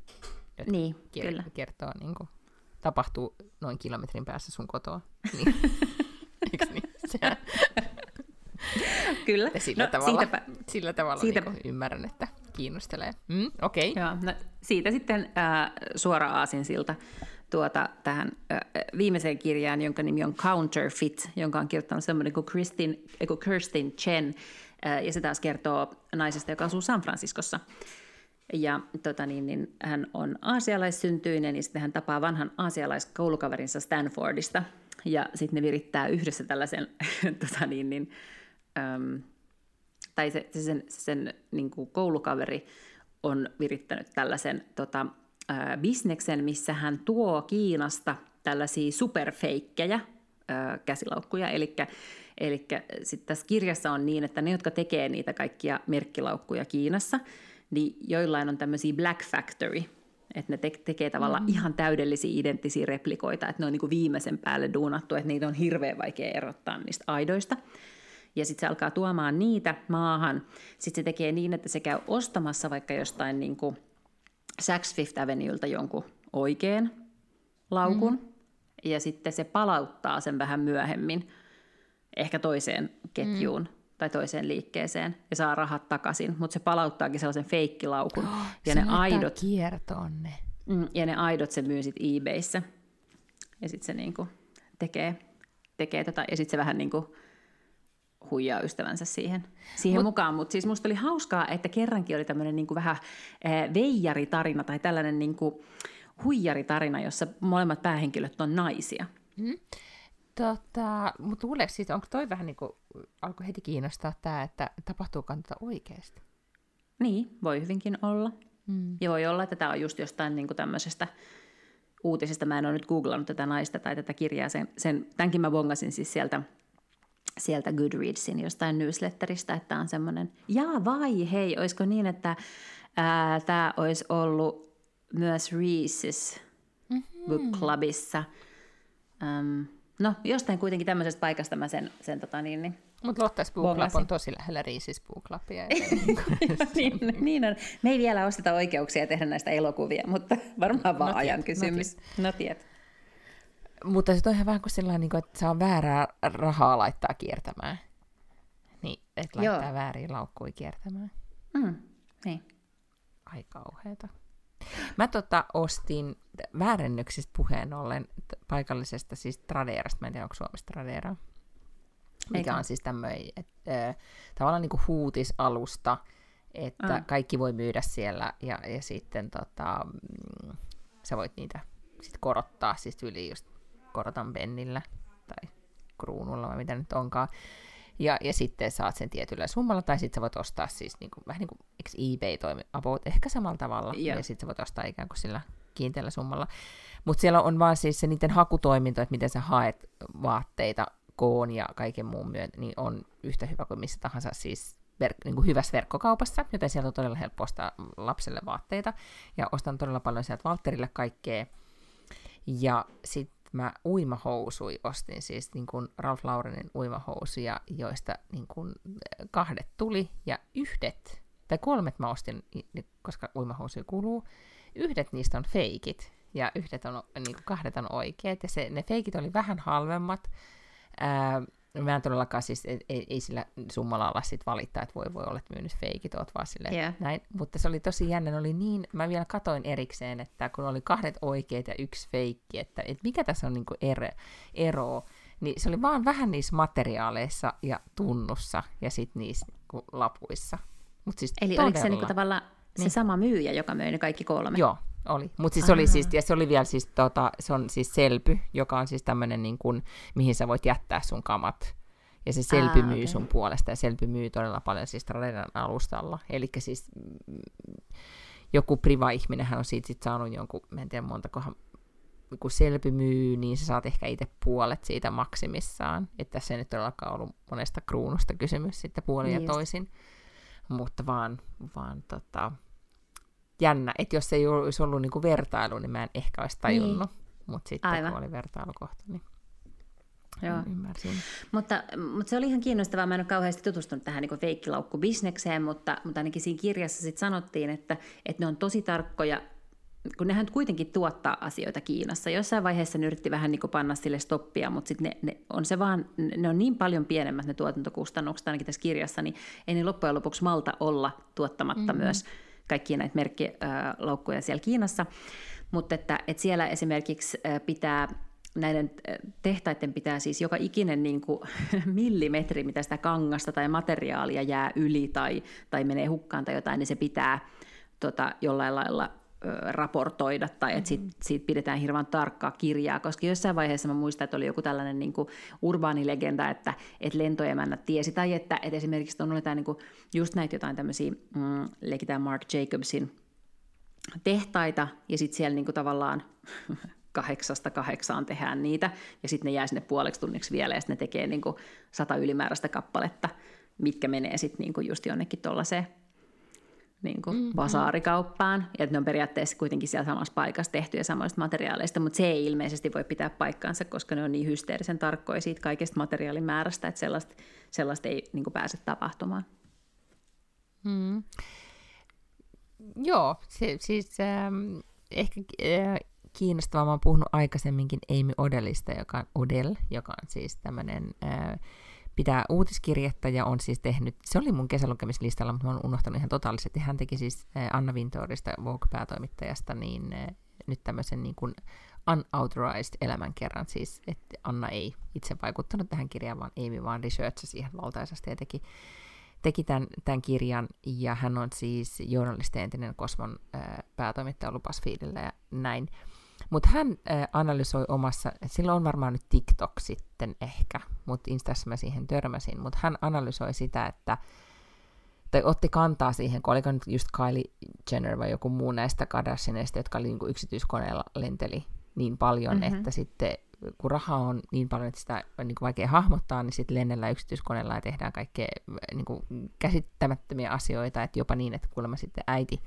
jotka niin, kier- kyllä. kertoo, niin kuin, tapahtuu noin kilometrin päässä sun kotoa. Niin. Eikö niin? Sehän... Kyllä. Ja sillä no, tavalla, siitäpä, sillä tavalla siitä... niin ymmärrän, että kiinnostelee. Mm, Okei. Okay. Joo, no, siitä sitten äh, suora aasinsilta tuota, tähän äh, viimeiseen kirjaan, jonka nimi on Counterfeit, jonka on kirjoittanut semmoinen kuin Kristin, kuin Kirsten Chen, äh, ja se taas kertoo naisesta, joka asuu San Franciscossa. Ja tota niin, niin, hän on aasialaissyntyinen ja sitten hän tapaa vanhan aasialaiskoulukaverinsa Stanfordista. Ja sitten ne virittää yhdessä tällaisen tota niin, niin, äm, tai se, se sen, se sen niin kuin koulukaveri on virittänyt tällaisen tota, ää, bisneksen, missä hän tuo Kiinasta tällaisia superfeikkejä käsilaukkuja, eli Eli sitten tässä kirjassa on niin, että ne, jotka tekee niitä kaikkia merkkilaukkuja Kiinassa, niin joillain on tämmöisiä Black Factory, että ne te- tekee tavallaan mm-hmm. ihan täydellisiä identtisiä replikoita, että ne on niin kuin viimeisen päälle duunattu, että niitä on hirveän vaikea erottaa niistä aidoista ja sitten se alkaa tuomaan niitä maahan. Sitten se tekee niin, että se käy ostamassa vaikka jostain niin kuin Saks Fifth Avenuelta jonkun oikein laukun, mm. ja sitten se palauttaa sen vähän myöhemmin ehkä toiseen ketjuun. Mm tai toiseen liikkeeseen ja saa rahat takaisin, mutta se palauttaakin sellaisen feikkilaukun. Oh, ja ne aidot, kiertoonne. Mm, ja ne aidot se myy sitten eBayssä. Ja sitten se niinku tekee, tekee tota, ja sitten se vähän niinku huijaa ystävänsä siihen, siihen Mut, mukaan. Mutta siis musta oli hauskaa, että kerrankin oli tämmöinen niinku vähän äh, veijaritarina tai tällainen niinku huijaritarina, jossa molemmat päähenkilöt on naisia. Mm. Tota, mutta luuleeko siis, onko toi vähän niin kuin, alkoi heti kiinnostaa tämä, että tapahtuuko tätä oikeasti? Niin, voi hyvinkin olla. Mm. Ja voi olla, että tämä on just jostain niin kuin tämmöisestä uutisesta. Mä en ole nyt googlannut tätä naista tai tätä kirjaa. Sen, sen, tämänkin mä bongasin siis sieltä sieltä Goodreadsin jostain newsletteristä, että on semmoinen, jaa vai hei, olisiko niin, että tämä olisi ollut myös Reese's mm-hmm. Book Clubissa. Um, no, jostain kuitenkin tämmöisestä paikasta mä sen, sen tota niin, niin mutta Lotta's Book Club on tosi lähellä Reese's Book Clubia. niin, niin on. Me ei vielä osteta oikeuksia tehdä näistä elokuvia, mutta varmaan vaan no, ajan kysymys. No tiedät. Mutta se on ihan vähän kuin sellainen, niin että saa väärää rahaa laittaa kiertämään. Niin, että laittaa Joo. vääriä laukkuja kiertämään. Mm, niin. Ai kauheeta. Mä tota ostin väärennöksistä puheen ollen paikallisesta siis Traderasta, mä en tiedä onko Suomessa Tradera, mikä Eikä. on siis tämmöinen äh, tavallaan niin kuin huutisalusta, että mm. kaikki voi myydä siellä ja, ja sitten tota, mm, sä voit niitä sit korottaa siis yli just korotan pennillä tai kruunulla vai mitä nyt onkaan. Ja, ja sitten saat sen tietyllä summalla, tai sitten sä voit ostaa siis niin kuin, vähän niin kuin, eikö eBay toimi about ehkä samalla tavalla, yeah. ja sitten sä voit ostaa ikään kuin sillä kiinteällä summalla. Mutta siellä on vaan siis se niiden hakutoiminto, että miten sä haet vaatteita koon ja kaiken muun myötä, niin on yhtä hyvä kuin missä tahansa siis ver- niin kuin hyvässä verkkokaupassa, joten sieltä on todella helppo ostaa lapselle vaatteita, ja ostan todella paljon sieltä Valterille kaikkea, ja sitten mä uimahousui ostin, siis niin kuin Ralph Laurenin uimahousuja, joista niin kuin kahdet tuli ja yhdet, tai kolmet mä ostin, koska uimahousuja kuluu, yhdet niistä on feikit, ja yhdet on, niin kuin kahdet on oikeat, ja se, ne feikit oli vähän halvemmat. Ää, mä en todellakaan siis, ei, ei, ei sillä summalla ala sit valittaa, että voi voi olet myynyt feikit, oot vaan silleen, Yeah. näin. Mutta se oli tosi jännä, ne oli niin, mä vielä katoin erikseen, että kun oli kahdet oikeat ja yksi feikki, että, että mikä tässä on niinku ero, ero, niin se oli vaan vähän niissä materiaaleissa ja tunnussa ja sitten niissä niinku lapuissa. Mut siis Eli todella. oliko se niinku tavallaan se Niin. sama myyjä, joka möi ne kaikki kolme? Joo, oli. Mutta siis se oli siis, ja se oli vielä siis, tota, se on siis selpy, joka on siis tämmöinen, niin kuin, mihin sä voit jättää sun kamat. Ja se selpy Aa, myy okei. sun puolesta, ja selpy myy todella paljon siis Traderan alustalla. Eli siis mm, joku priva-ihminen hän on siitä sit saanut jonkun, mä en tiedä montakohan, kun selpy myy, niin sä saat ehkä itse puolet siitä maksimissaan. Että tässä ei nyt todellakaan ollut monesta kruunusta kysymys sitten puolin Niin ja just. toisin. Mutta vaan, vaan tota, jännä, että jos ei olisi ollut niinku vertailu, niin mä en ehkä olisi tajunnut. Niin. Mutta sitten Aivan. kun oli vertailukohta, niin Joo. ymmärsin. Mutta, mutta se oli ihan kiinnostavaa. Mä en ole kauheasti tutustunut tähän niin feikkilaukku-bisnekseen, mutta, mutta ainakin siinä kirjassa sit sanottiin, että, että ne on tosi tarkkoja, kun nehän kuitenkin tuottaa asioita Kiinassa. Jossain vaiheessa ne yritti vähän niin kuin panna sille stoppia, mutta sitten ne, ne, on se vaan, ne on niin paljon pienemmät ne tuotantokustannukset ainakin tässä kirjassa, niin ei ne loppujen lopuksi malta olla tuottamatta mm-hmm. myös kaikkia näitä merkkilaukkuja siellä Kiinassa. Mutta että, että siellä esimerkiksi pitää näiden tehtaiden pitää siis joka ikinen niin kuin, millimetri, mitä sitä kangasta tai materiaalia jää yli tai, tai menee hukkaan tai jotain, niin se pitää tota, jollain lailla raportoida tai että Mm-hmm. siitä, siitä pidetään hirveän tarkkaa kirjaa, koska jossain vaiheessa mä muistan, että oli joku tällainen niin kuin urbaanilegenda, että, että lentoemännät tiesi, tai että, että esimerkiksi on jotain niin kuin, just näitä jotain tämmöisiä, mm, leikitään Mark Jacobsin tehtaita, ja sitten siellä niinku tavallaan kahdeksasta kahdeksaan tehdään niitä, ja sitten ne jää sinne puoleksi tunniksi vielä, ja sitten ne tekee niinku sata ylimääräistä kappaletta, mitkä menee sitten niinku just jonnekin tuollaiseen niinku mm-hmm. basaarikauppaan, ja että ne on periaatteessa kuitenkin siellä samassa paikassa tehtyjä samoista materiaaleista, mutta se ei ilmeisesti voi pitää paikkaansa, koska ne on niin hysteerisen tarkkoja siitä kaikesta materiaalimäärästä, että sellaista, sellaista ei niinku pääse tapahtumaan. Mm. Joo, se, siis ähm, ehkä äh, kiinnostavaa, mä oon puhunut aikaisemminkin Amy Odellista, joka on Odell, joka on siis tämmöinen, äh, pitää uutiskirjettä ja on siis tehnyt, se oli mun kesälukemislistalla, mutta mä oon unohtanut ihan totaalisesti, hän teki siis äh, Anna Wintourista, Vogue-päätoimittajasta, niin äh, nyt tämmöisen niin kuin unauthorized elämänkerran, siis että Anna ei itse vaikuttanut tähän kirjaan, vaan Amy vaan researchasi siihen valtaisasti ja teki teki tämän, tämän kirjan, ja hän on siis journalisti entinen Kosmon ää, päätoimittaja ollut BuzzFeedillä ja näin. Mutta hän ää, analysoi omassa, sillä on varmaan nyt TikTok sitten ehkä, mutta Instassa mä siihen törmäsin, mutta hän analysoi sitä, että tai otti kantaa siihen, kun oliko nyt just Kylie Jenner vai joku muu näistä Kardashianeista, jotka oli niin yksityiskoneella lenteli niin paljon, Mhm. mm-hmm. että sitten kun rahaa on niin paljon, että sitä on niin kuin vaikea hahmottaa, niin sitten lennellään yksityiskoneella ja tehdään kaikkea niin kuin käsittämättömiä asioita, että jopa niin, että kuulemma sitten äiti,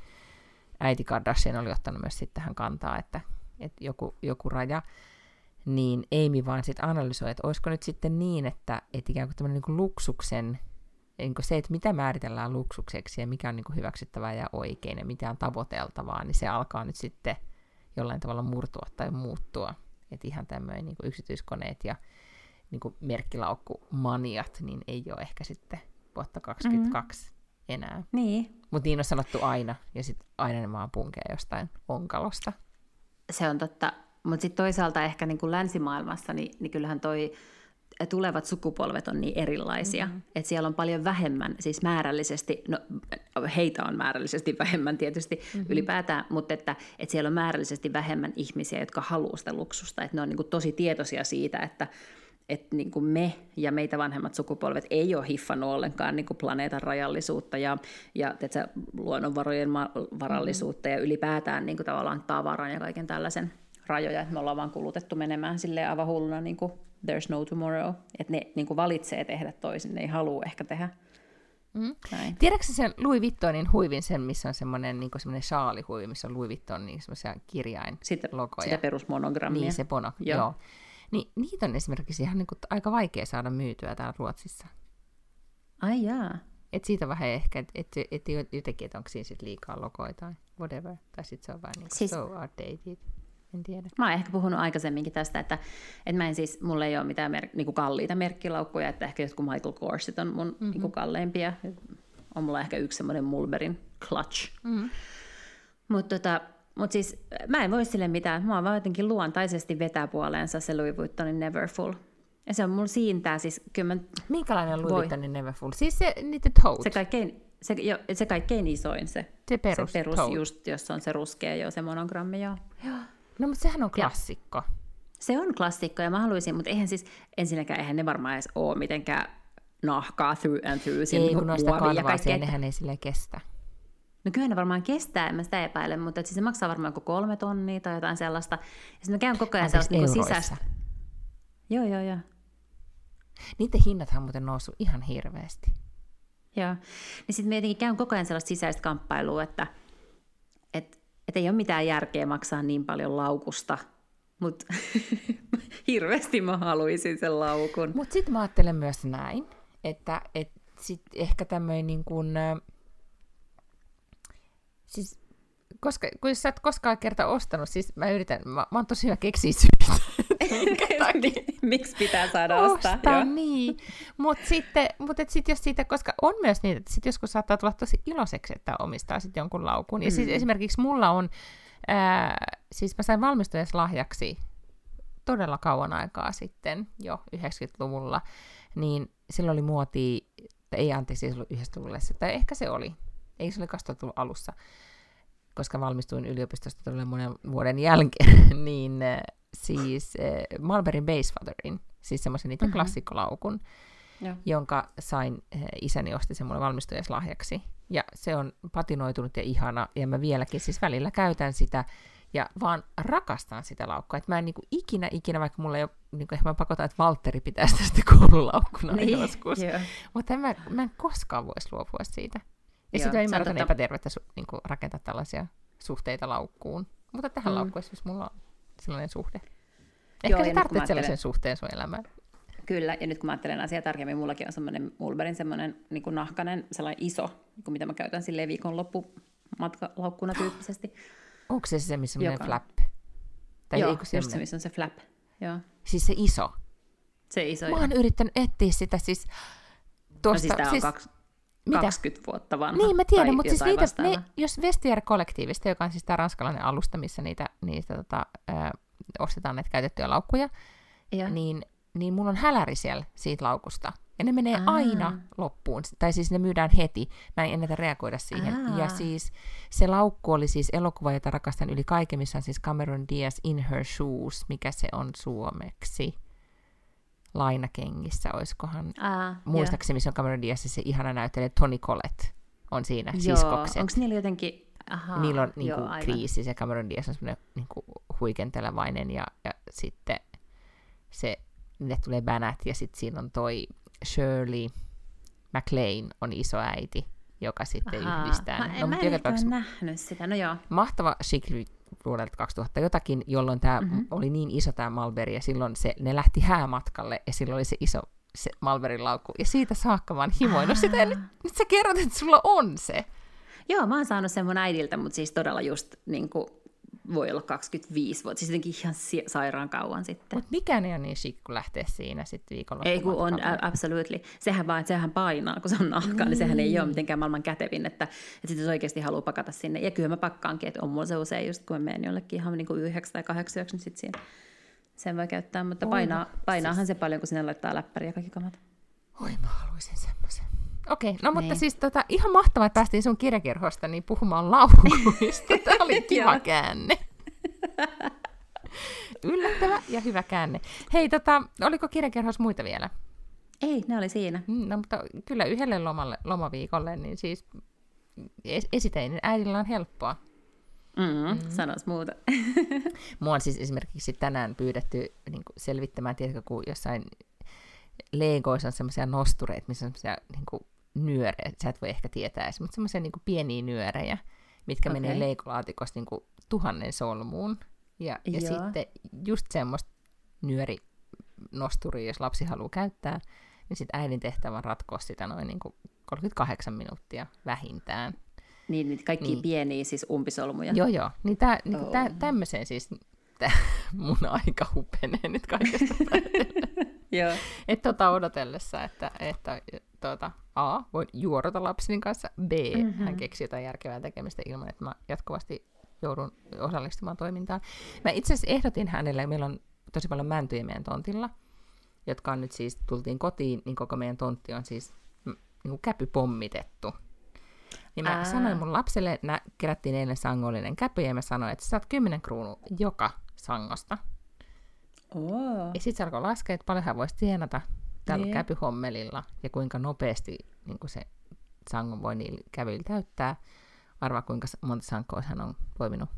äiti Kardashian oli ottanut myös sitten tähän kantaa, että, että joku, joku raja, niin Amy vaan sitten analysoi, että olisiko nyt sitten niin, että, että ikään kuin tämmöinen niin luksuksen, niin kuin se, että mitä määritellään luksukseksi ja mikä on niin kuin hyväksyttävää ja oikein ja mitä on tavoiteltavaa, niin se alkaa nyt sitten jollain tavalla murtua tai muuttua. Että ihan tämmöinen niin yksityiskoneet ja niin kuin merkkilaukkumaniat, niin ei ole ehkä sitten vuotta 2022 mm-hmm. enää. Niin, Mutta niin on sanottu aina, ja sitten aina ne vaan punkee jostain onkalosta. Se on totta, mutta sitten toisaalta ehkä niin kuin länsimaailmassa, niin, niin kyllähän toi tulevat sukupolvet on niin erilaisia, mm-hmm. että siellä on paljon vähemmän, siis määrällisesti, no heitä on määrällisesti vähemmän tietysti mm-hmm. ylipäätään, mutta että, että siellä on määrällisesti vähemmän ihmisiä, jotka haluaa sitä luksusta, että ne on niin kuin tosi tietoisia siitä, että että niin kuin me ja meitä vanhemmat sukupolvet ei ole hiffannut ollenkaan niin kuin planeetan rajallisuutta ja, ja teetkö, luonnonvarojen ma- varallisuutta mm-hmm. ja ylipäätään niin kuin tavallaan tavaran ja kaiken tällaisen rajoja, että me ollaan vaan kulutettu menemään silleen aivan hulluna niin kuin there's no tomorrow, että ne niin kuin valitsee tehdä toisin, ne ei halua ehkä tehdä Mm. näin. Tiedätkö sen Louis Vuittonin huivin, sen, missä on semmoinen niin semmoinen shaalihuivi, missä on Louis Vuitton niin semmoisia kirjain Sitä, logoja. sitä perusmonogrammia. Niin, se pono, Joo. joo. Niin, niitä on esimerkiksi ihan niin kuin, aika vaikea saada myytyä täällä Ruotsissa. Ai jaa. Et siitä vähän ehkä, että et, et, jotenkin, että onko siinä sit liikaa logoja tai whatever. Tai sitten se on vähän niin Siis- siis... so outdated. en tiedä. Mä oon ehkä puhunut aikaisemminkin tästä, että, että mä en siis, mulla ei ole mitään mer- niinku kalliita merkkilaukkuja, että ehkä jotkut Michael Korsit on mun mm-hmm. niinku kalleimpia. On mulla ehkä yksi semmoinen Mulberin clutch. Mm-hmm. Mutta tota, mut siis mä en voi sille mitään. Mä vaan jotenkin luontaisesti vetää puoleensa se Louis Vuittonin Neverfull. Ja se on mulla siintää siis kyllä mä... Minkälainen Louis Vuittonin Neverfull? Siis se, niitä tote. Se kaikkein, se, jo, se kaikkein isoin se. Se perus, se perus just, jossa on se ruskea jo, se monogrammi joo. joo. No mutta sehän on klassikko. Ja, se on klassikko ja mä haluaisin, mutta eihän siis ensinnäkään eihän ne varmaan edes ole mitenkään nahkaa through and through. Ei, kun noista kanvaasia, nehän ei sille kestä. No kyllä ne varmaan kestää, en mä sitä epäile, mutta siis se maksaa varmaan kuin kolme tonnia tai jotain sellaista. Ja sitten mä käyn koko ajan sellaista niin sisäistä. Joo, joo, joo. Niiden hinnathan on muuten noussut ihan hirveästi. Joo. Niin sitten mä jotenkin käyn koko ajan sellaista sisäistä kamppailua, että et, et ei ole mitään järkeä maksaa niin paljon laukusta, mutta hirveästi mä haluaisin sen laukun. Mutta sitten mä ajattelen myös näin, että et sit ehkä tämmöinen niin kuin, siis koska, kun sä et koskaan kerta ostanut, siis mä yritän, mä, mä oon tosi hyvä keksiä syytä. Miksi pitää saada ostaa? ostaa niin. Mutta sitten, mut sit jos siitä, koska on myös niin, että sit joskus saattaa tulla tosi iloiseksi, että omistaa sit jonkun laukun. Mm. Ja siis esimerkiksi mulla on, ää, siis mä sain lahjaksi todella kauan aikaa sitten, jo 90-luvulla, niin silloin oli muoti, ei anteeksi, se ollut 90-luvulla, tai ehkä se oli, ei se oli 2000 alussa, koska valmistuin yliopistosta todella monen vuoden jälkeen, niin äh, siis äh, Malberin Basefatherin, siis semmoisen niiden mm-hmm. klassikkolaukun, ja. jonka sain, äh, isäni osti sen mulle valmistujaslahjaksi. Ja se on patinoitunut ja ihana, ja mä vieläkin siis välillä käytän sitä, ja vaan rakastan sitä laukkua. Että mä en niinku ikinä, ikinä, vaikka mulla ei ole, niinku, ehkä mä pakotan, että Valtteri pitää sitä sitten koululaukkuna niin, joskus. Mutta mä, mä en koskaan voisi luopua siitä. Ja sitä ei ymmärrä tota... epätervettä su- niin kuin rakentaa tällaisia suhteita laukkuun. Mutta tähän mm. laukkuun esimerkiksi mulla on sellainen suhde. Ehkä Joo, sä tarvitset sellaisen suhteen sun elämään. Kyllä, ja nyt kun mä ajattelen asiaa tarkemmin, mullakin on semmoinen Mulberin semmoinen niin kuin nahkanen, sellainen iso, niin kuin mitä mä käytän sille viikonloppu matkalaukkuna tyyppisesti. Onko se se, missä on Joka... flap? Tai Joo, just se, missä on se flap. Joo. Siis se iso? Se iso, Mä oon yrittänyt etsiä sitä siis... Tuosta, no siis, siis... on kaksi, mitä? 20 vuotta vanha. Niin, mä tiedän, mutta siis niitä, ne, jos Vestiaire-kollektiivista, joka on siis tämä ranskalainen alusta, missä niitä, niitä tota, ö, ostetaan näitä käytettyjä laukkuja, ja. niin, niin mulla on häläri siellä siitä laukusta. Ja ne menee Aa. aina loppuun. Tai siis ne myydään heti. Mä en ennätä reagoida siihen. Aa. Ja siis se laukku oli siis elokuva, jota rakastan yli kaiken, missä on siis Cameron Diaz In Her Shoes, mikä se on suomeksi lainakengissä, oiskohan, Aa, muistaakseni, missä on Cameron Diaz se ihana näyttelijä Toni Collette on siinä, joo, siskokset. onko niillä jotenkin, Aha, Niillä on niin kuin, kriisi, se Cameron Diaz on semmoinen niin kuin, huikentelevainen, ja, ja sitten se, ne tulee bänät, ja sitten siinä on toi Shirley MacLaine on iso äiti, joka sitten Aha. yhdistää. Mä, no, mä en ehkä nähnyt sitä, no joo. Mahtava chic vuodelta 2000 jotakin, jolloin tämä mm-hmm. oli niin iso tämä Malberi, ja silloin se, ne lähti häämatkalle, ja silloin oli se iso se Malberin laukku, ja siitä saakka vaan himoin. No sitä, nyt, nyt sä kerrot, että sulla on se. Joo, mä oon saanut sen mun äidiltä, mutta siis todella just niin kuin voi olla 25 vuotta, siis jotenkin ihan sairaan kauan sitten. Mutta mikä ei ole niin chic, kun lähtee siinä sitten viikolla? Ei kun on, absolutely. Sehän vaan, että sehän painaa, kun se on nahka, niin. niin sehän ei ole mitenkään maailman kätevin, että, että sitten jos oikeasti haluaa pakata sinne. Ja kyllä mä pakkaankin, että on mulla se usein just, kun mä menen jollekin ihan niin kuin 9 tai 8 niin sitten siinä sen voi käyttää, mutta painaa, painaahan siis... se paljon, kun sinne laittaa läppäriä ja kaikki kamat. Oi, mä haluaisin semmoisen. Okei, okay, no mutta niin. siis tota, ihan mahtavaa, että päästiin sun kirjakerhosta niin puhumaan laukuista. Tämä oli kiva käänne. Yllättävä ja hyvä käänne. Hei, tota, oliko kirjakerhos muita vielä? Ei, ne oli siinä. Mm, no, mutta kyllä yhdelle lomalle, lomaviikolle, niin siis esiteinen äidillä on helppoa. Mm, mm. Sanois muuta. Mua on siis esimerkiksi tänään pyydetty niin selvittämään, tiedätkö, kun jossain Legoissa on semmoisia nostureita, missä on semmoisia niin nyörejä, sä et voi ehkä tietää edes, mutta semmoisia niin pieniä nyörejä, mitkä okay. menee leikolaatikosta niin tuhannen solmuun. Ja, ja sitten just semmoista nyöri nosturia, jos lapsi haluaa käyttää, niin sitten äidin tehtävä on ratkoa sitä noin niin kuin 38 minuuttia vähintään. Niin, niin kaikki niin. pieniä siis umpisolmuja. Joo, joo. Niin, tää, niin oh. tä, tämmöiseen siis että mun aika hupenee nyt kaikesta Joo. Että tota odotellessa, että, että tuota, A, voin juorota lapseni kanssa, B, mm-hmm. hän keksi jotain järkevää tekemistä ilman, että mä jatkuvasti joudun osallistumaan toimintaan. Mä itse asiassa ehdotin hänelle, meillä on tosi paljon mäntyjä meidän tontilla, jotka on nyt siis, tultiin kotiin, niin koko meidän tontti on siis mm, niin käpy pommitettu. Niin mä Ää. sanoin mun lapselle, että kerättiin eilen sangollinen käpy, ja mä sanoin, että sä saat 10 kruunua joka sangosta. Oh. Ja sitten se alkoi laskea, että paljon hän voisi tienata tällä niin. käpyhommelilla, ja kuinka nopeasti niin kuin se sangon voi niillä kävyillä täyttää. Arvaa, kuinka monta sankoa hän on toiminut.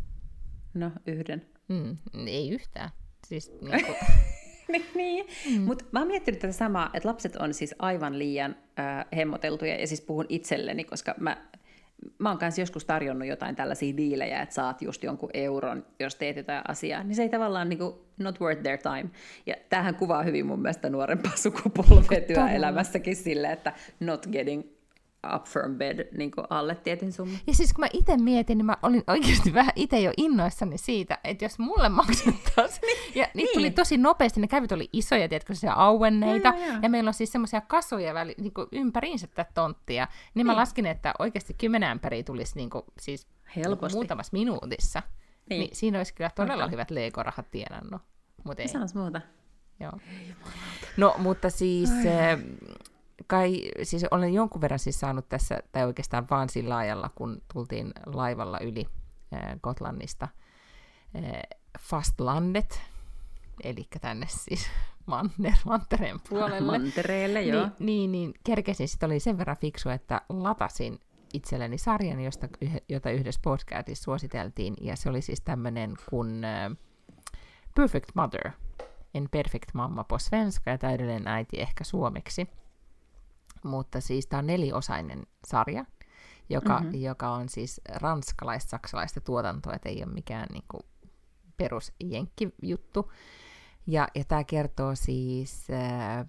No, yhden. Mm, ei yhtään. Siis, niin kuin... niin, niin. Mm. mutta mä oon miettinyt tätä samaa, että lapset on siis aivan liian äh, hemmoteltuja, ja siis puhun itselleni, koska mä mä oon kanssa joskus tarjonnut jotain tällaisia diilejä, että saat just jonkun euron, jos teet jotain asiaa, niin se ei tavallaan niin kuin, not worth their time. Ja tämähän kuvaa hyvin mun mielestä nuorempaa sukupolvea työelämässäkin sille, että not getting up from bed niin alle tietyn summan. Ja siis kun mä itse mietin, niin mä olin oikeasti vähän itse jo innoissani siitä, että jos mulle maksettaisiin, niin, ja niitä niin. tuli tosi nopeasti, ne kävyt oli isoja, tiedätkö, se auenneita, ja, ja, ja. ja meillä on siis semmoisia kasoja väli, niin ympäriinsä tätä tonttia, niin, niin, mä laskin, että oikeasti kymmenen ämpäriä tulisi niin kuin, siis Helposti. Niin muutamassa minuutissa. Niin. niin siinä olisi kyllä todella okay. hyvät Lego-rahat tienannut. Mutta ei. Sanois muuta. Joo. No, mutta siis... Ai kai, siis olen jonkun verran siis saanut tässä, tai oikeastaan vaan sillä ajalla, kun tultiin laivalla yli äh, Gotlannista äh, Fastlandet, eli tänne siis Manner, Mantereen puolelle. Mantereelle, joo. Niin, niin, niin kerkesin, sitten oli sen verran fiksu, että latasin itselleni sarjan, josta, jota yhdessä podcastissa suositeltiin, ja se oli siis tämmöinen kuin äh, Perfect Mother, en perfect mamma på svenska ja täydellinen äiti ehkä suomeksi mutta siis tämä on neliosainen sarja, joka, mm-hmm. joka on siis ranskalais-saksalaista tuotantoa, että ei ole mikään niin kuin, perus jenkkijuttu. Ja, ja tämä kertoo siis ää,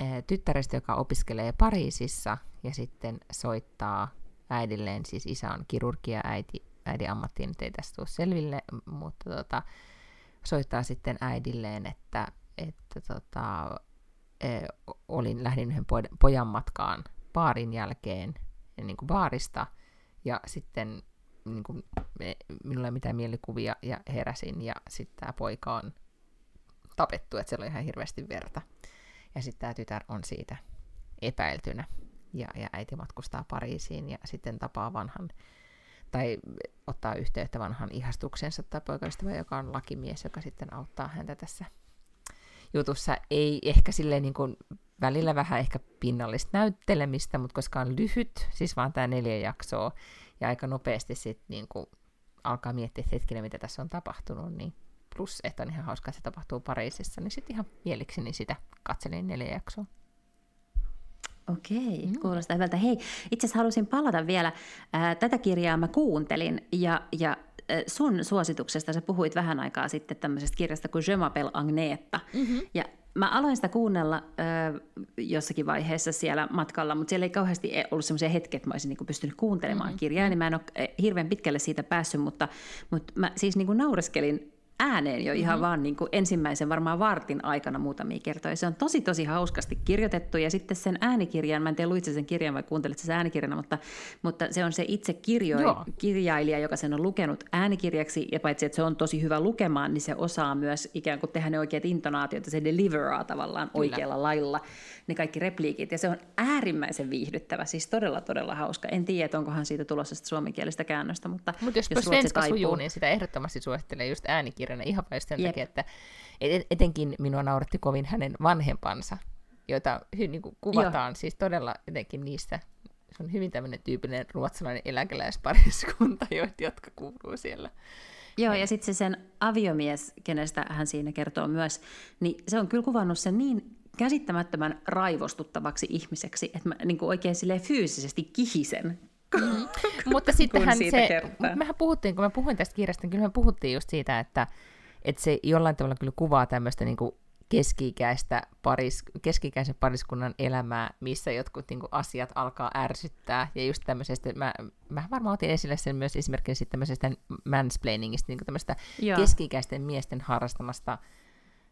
ää, tyttärestä, joka opiskelee Pariisissa ja sitten soittaa äidilleen, siis isä on kirurgia, äiti, äidin ammattiin nyt ei tästä tule selville, mutta tota, soittaa sitten äidilleen, että, että tota, olin, lähdin yhden pojan matkaan baarin jälkeen niin kuin baarista, ja sitten niin kuin, minulla ei mitään mielikuvia, ja heräsin, ja sitten tämä poika on tapettu, että siellä on ihan hirveästi verta. Ja sitten tämä tytär on siitä epäiltynä, ja, ja äiti matkustaa Pariisiin, ja sitten tapaa vanhan, tai ottaa yhteyttä vanhan ihastuksensa tai poikaystävä, joka on lakimies, joka sitten auttaa häntä tässä jutussa ei ehkä silleen niin kuin välillä vähän ehkä pinnallista näyttelemistä, mutta koska on lyhyt, siis vaan tämä neljä jaksoa, ja aika nopeasti sitten niin kuin alkaa miettiä, että hetkinen, mitä tässä on tapahtunut, niin plus, että on ihan hauska, että se tapahtuu Pariisissa, niin sitten ihan mielikseni sitä katselin neljä jaksoa. Okei, mm. kuulostaa hyvältä. Hei, itse asiassa halusin palata vielä. Ää, tätä kirjaa mä kuuntelin ja, ja sun suosituksesta sä puhuit vähän aikaa sitten tämmöisestä kirjasta kuin Je m'appelle Agneta. Mm-hmm. Ja mä aloin sitä kuunnella ö, jossakin vaiheessa siellä matkalla, mutta siellä ei kauheasti e, ollut semmoisia hetkiä, että mä olisin niin pystynyt kuuntelemaan mm-hmm. kirjaa, niin mä en ole e, hirveän pitkälle siitä päässyt, mutta, mutta mä siis niin naureskelin ääneen jo ihan mm-hmm. vaan niin kuin ensimmäisen varmaan vartin aikana muutamia kertoja. Se on tosi tosi hauskasti kirjoitettu ja sitten sen äänikirjan, mä en tiedä luitse sen kirjan vai kuuntelit sen äänikirjana, mutta, mutta se on se itse kirjo, kirjailija, joka sen on lukenut äänikirjaksi ja paitsi että se on tosi hyvä lukemaan, niin se osaa myös ikään kuin tehdä ne oikeat intonaatiot ja se deliveraa tavallaan Kyllä. oikealla lailla ne kaikki repliikit ja se on äärimmäisen viihdyttävä, siis todella todella hauska. En tiedä, että onkohan siitä tulossa suomenkielistä käännöstä, mutta Mut jos, jos svenska sujuu, niin sitä ehdottomasti suosittelee just äänikirja kirjana ihan vain sen Jep. takia, että etenkin minua nauratti kovin hänen vanhempansa, joita niin kuin kuvataan Joo. siis todella jotenkin niistä se on hyvin tämmöinen tyypillinen ruotsalainen eläkeläispariskunta, jotka kuuluu siellä. Joo, ja sitten se sen aviomies, kenestä hän siinä kertoo myös, niin se on kyllä kuvannut sen niin käsittämättömän raivostuttavaksi ihmiseksi, että mä niin kuin oikein fyysisesti kihisen Mm. mutta sittenhän se, kertaa. mehän puhuttiin, kun mä puhuin tästä kirjasta, niin kyllä me puhuttiin just siitä, että, että se jollain tavalla kyllä kuvaa tämmöistä niin kuin keski-ikäistä paris, keski-ikäisen pariskunnan elämää, missä jotkut niin kuin, asiat alkaa ärsyttää. Ja just tämmöisestä, mä, mä varmaan otin esille sen myös esimerkiksi tämmöisestä mansplainingista, niin tämmöistä keski-ikäisten miesten harrastamasta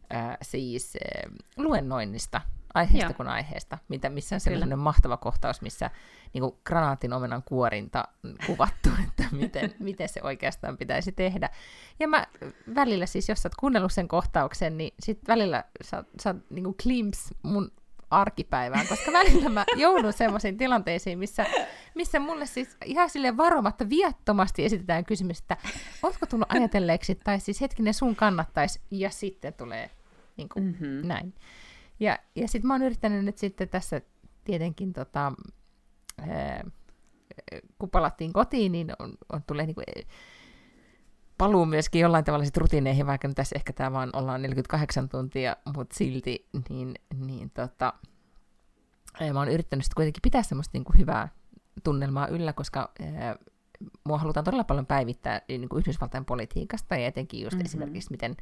ää, siis ää, luennoinnista aiheesta Joo. kuin aiheesta, mitä, missä on sellainen mahtava kohtaus, missä niin kuin granaatin omenan kuorinta kuvattu, että miten, miten se oikeastaan pitäisi tehdä. Ja mä välillä siis, jos sä oot kuunnellut sen kohtauksen, niin sit välillä sä, sä niin kuin glimpse mun arkipäivään, koska välillä mä joudun semmoisiin tilanteisiin, missä, missä mulle siis ihan sille varomatta viattomasti esitetään kysymys, että ootko tullut ajatelleeksi, tai siis hetkinen sun kannattaisi, ja sitten tulee niin kuin, mm-hmm. näin. Ja, ja sitten mä oon yrittänyt nyt sitten tässä tietenkin, tota, ää, kun palattiin kotiin, niin on, on tulee niinku, paluu myöskin jollain tavalla sit rutiineihin, vaikka nyt tässä ehkä tämä vaan ollaan 48 tuntia, mutta silti, niin, niin tota, mä oon yrittänyt sitten kuitenkin pitää semmoista niinku hyvää tunnelmaa yllä, koska ää, mua halutaan todella paljon päivittää niin kuin Yhdysvaltain politiikasta ja etenkin just mm-hmm. esimerkiksi miten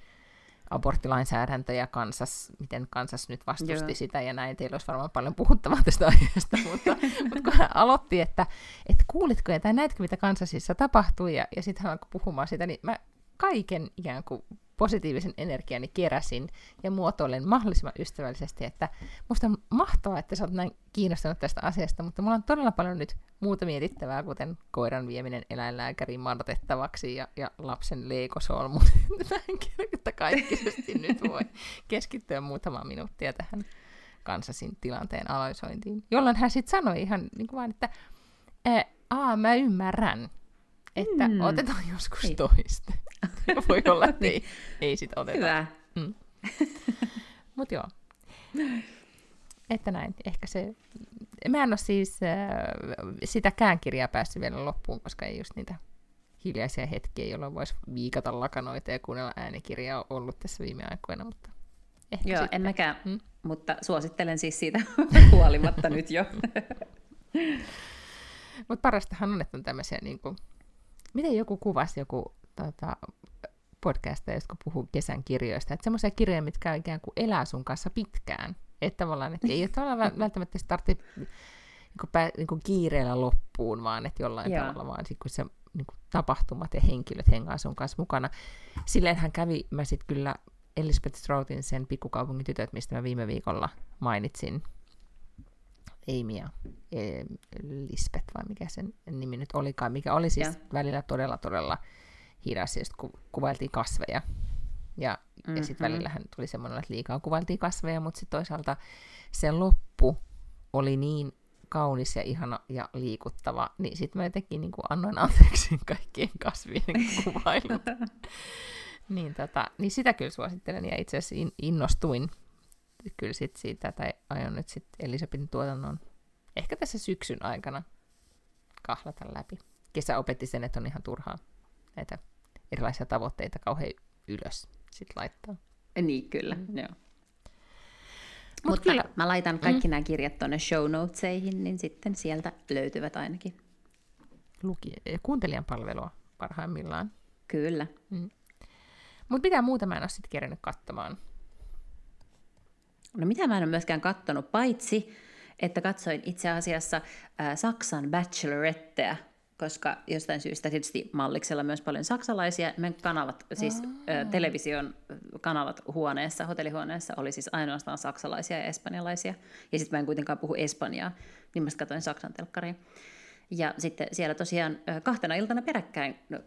aborttilainsäädäntö ja kansas, miten kansas nyt vastusti Joo. sitä ja näin. Teillä olisi varmaan paljon puhuttavaa tästä aiheesta, mutta, mutta kun hän aloitti, että, että kuulitko ja tai näitkö, mitä kansasissa tapahtui ja, ja sitten hän alkoi puhumaan sitä, niin mä kaiken ikään kuin positiivisen energiani keräsin ja muotoilen mahdollisimman ystävällisesti, että musta on mahtavaa, että sä oot näin kiinnostunut tästä asiasta, mutta mulla on todella paljon nyt muuta mietittävää, kuten koiran vieminen eläinlääkäriin mardotettavaksi ja, ja lapsen leikosolmut. Mä en että kaikkisesti nyt voi keskittyä muutama minuuttia tähän kansasin tilanteen aloisointiin, jolloin hän sitten sanoi ihan niin kuin vaan, että aa, mä ymmärrän, että mm. otetaan joskus ei. toiste. Voi olla, että ei, ei sit oteta. Hyvä. Mm. Mut joo. Että näin, ehkä se... Mä en ole siis äh, sitäkään kirjaa päässyt vielä loppuun, koska ei just niitä hiljaisia hetkiä, jolloin voisi viikata lakanoita ja kuunnella äänikirjaa ollut tässä viime aikoina, mutta ehkä Joo, sitten. en mäkään, hmm? mutta suosittelen siis siitä huolimatta nyt jo. mutta parastahan on, että on tämmöisiä niin kuin, miten joku kuvasi joku tota, podcasteja, jotka puhuu kesän kirjoista, että semmoisia kirjoja, mitkä ikään kuin elää sun kanssa pitkään. Että tavallaan, että ei ole välttämättä startti niin kuin, pää, niin kuin kiireellä loppuun, vaan että jollain Joo. tavalla vaan sit, kun se niin kuin, tapahtumat ja henkilöt hengaa sun kanssa mukana. Silleen hän kävi, mä sitten kyllä Elizabeth Stroutin sen pikkukaupungin tytöt, mistä mä viime viikolla mainitsin, Amy ja e, Lisbeth, vai mikä sen nimi nyt olikaan, mikä oli siis ja. välillä todella, todella hidas, ja ku, kuvailtiin kasveja. Ja, mm-hmm. ja sitten välillähän tuli semmoinen, että liikaa kuvailtiin kasveja, mutta sitten toisaalta se loppu oli niin kaunis ja ihana ja liikuttava, niin sitten mä jotenkin niin kuin annoin anteeksi kaikkien kasvien kuvailut. niin, tota, niin sitä kyllä suosittelen, ja itse asiassa innostuin kyllä sit siitä, tai aion nyt sitten Elisabetin tuotannon ehkä tässä syksyn aikana kahlata läpi. Kesä opetti sen, että on ihan turhaa näitä erilaisia tavoitteita kauhean ylös sit laittaa. Niin, kyllä, mm. joo. Mut Mutta kyllä. mä laitan kaikki mm. nämä kirjat tuonne show notesihin, niin sitten sieltä löytyvät ainakin. Luki- kuuntelijan palvelua parhaimmillaan. Kyllä. Mm. Mutta mitä muuta mä en ole sitten kerännyt katsomaan? No mitä mä en ole myöskään katsonut, paitsi että katsoin itse asiassa äh, Saksan Bacheloretteä, koska jostain syystä tietysti Malliksella myös paljon saksalaisia. Meidän kanavat, siis äh, television kanavat huoneessa, hotellihuoneessa oli siis ainoastaan saksalaisia ja espanjalaisia. Ja sitten mä en kuitenkaan puhu espanjaa, niin mä katsoin Saksan telkkaria. Ja sitten siellä tosiaan kahtena iltana peräkkäin, no,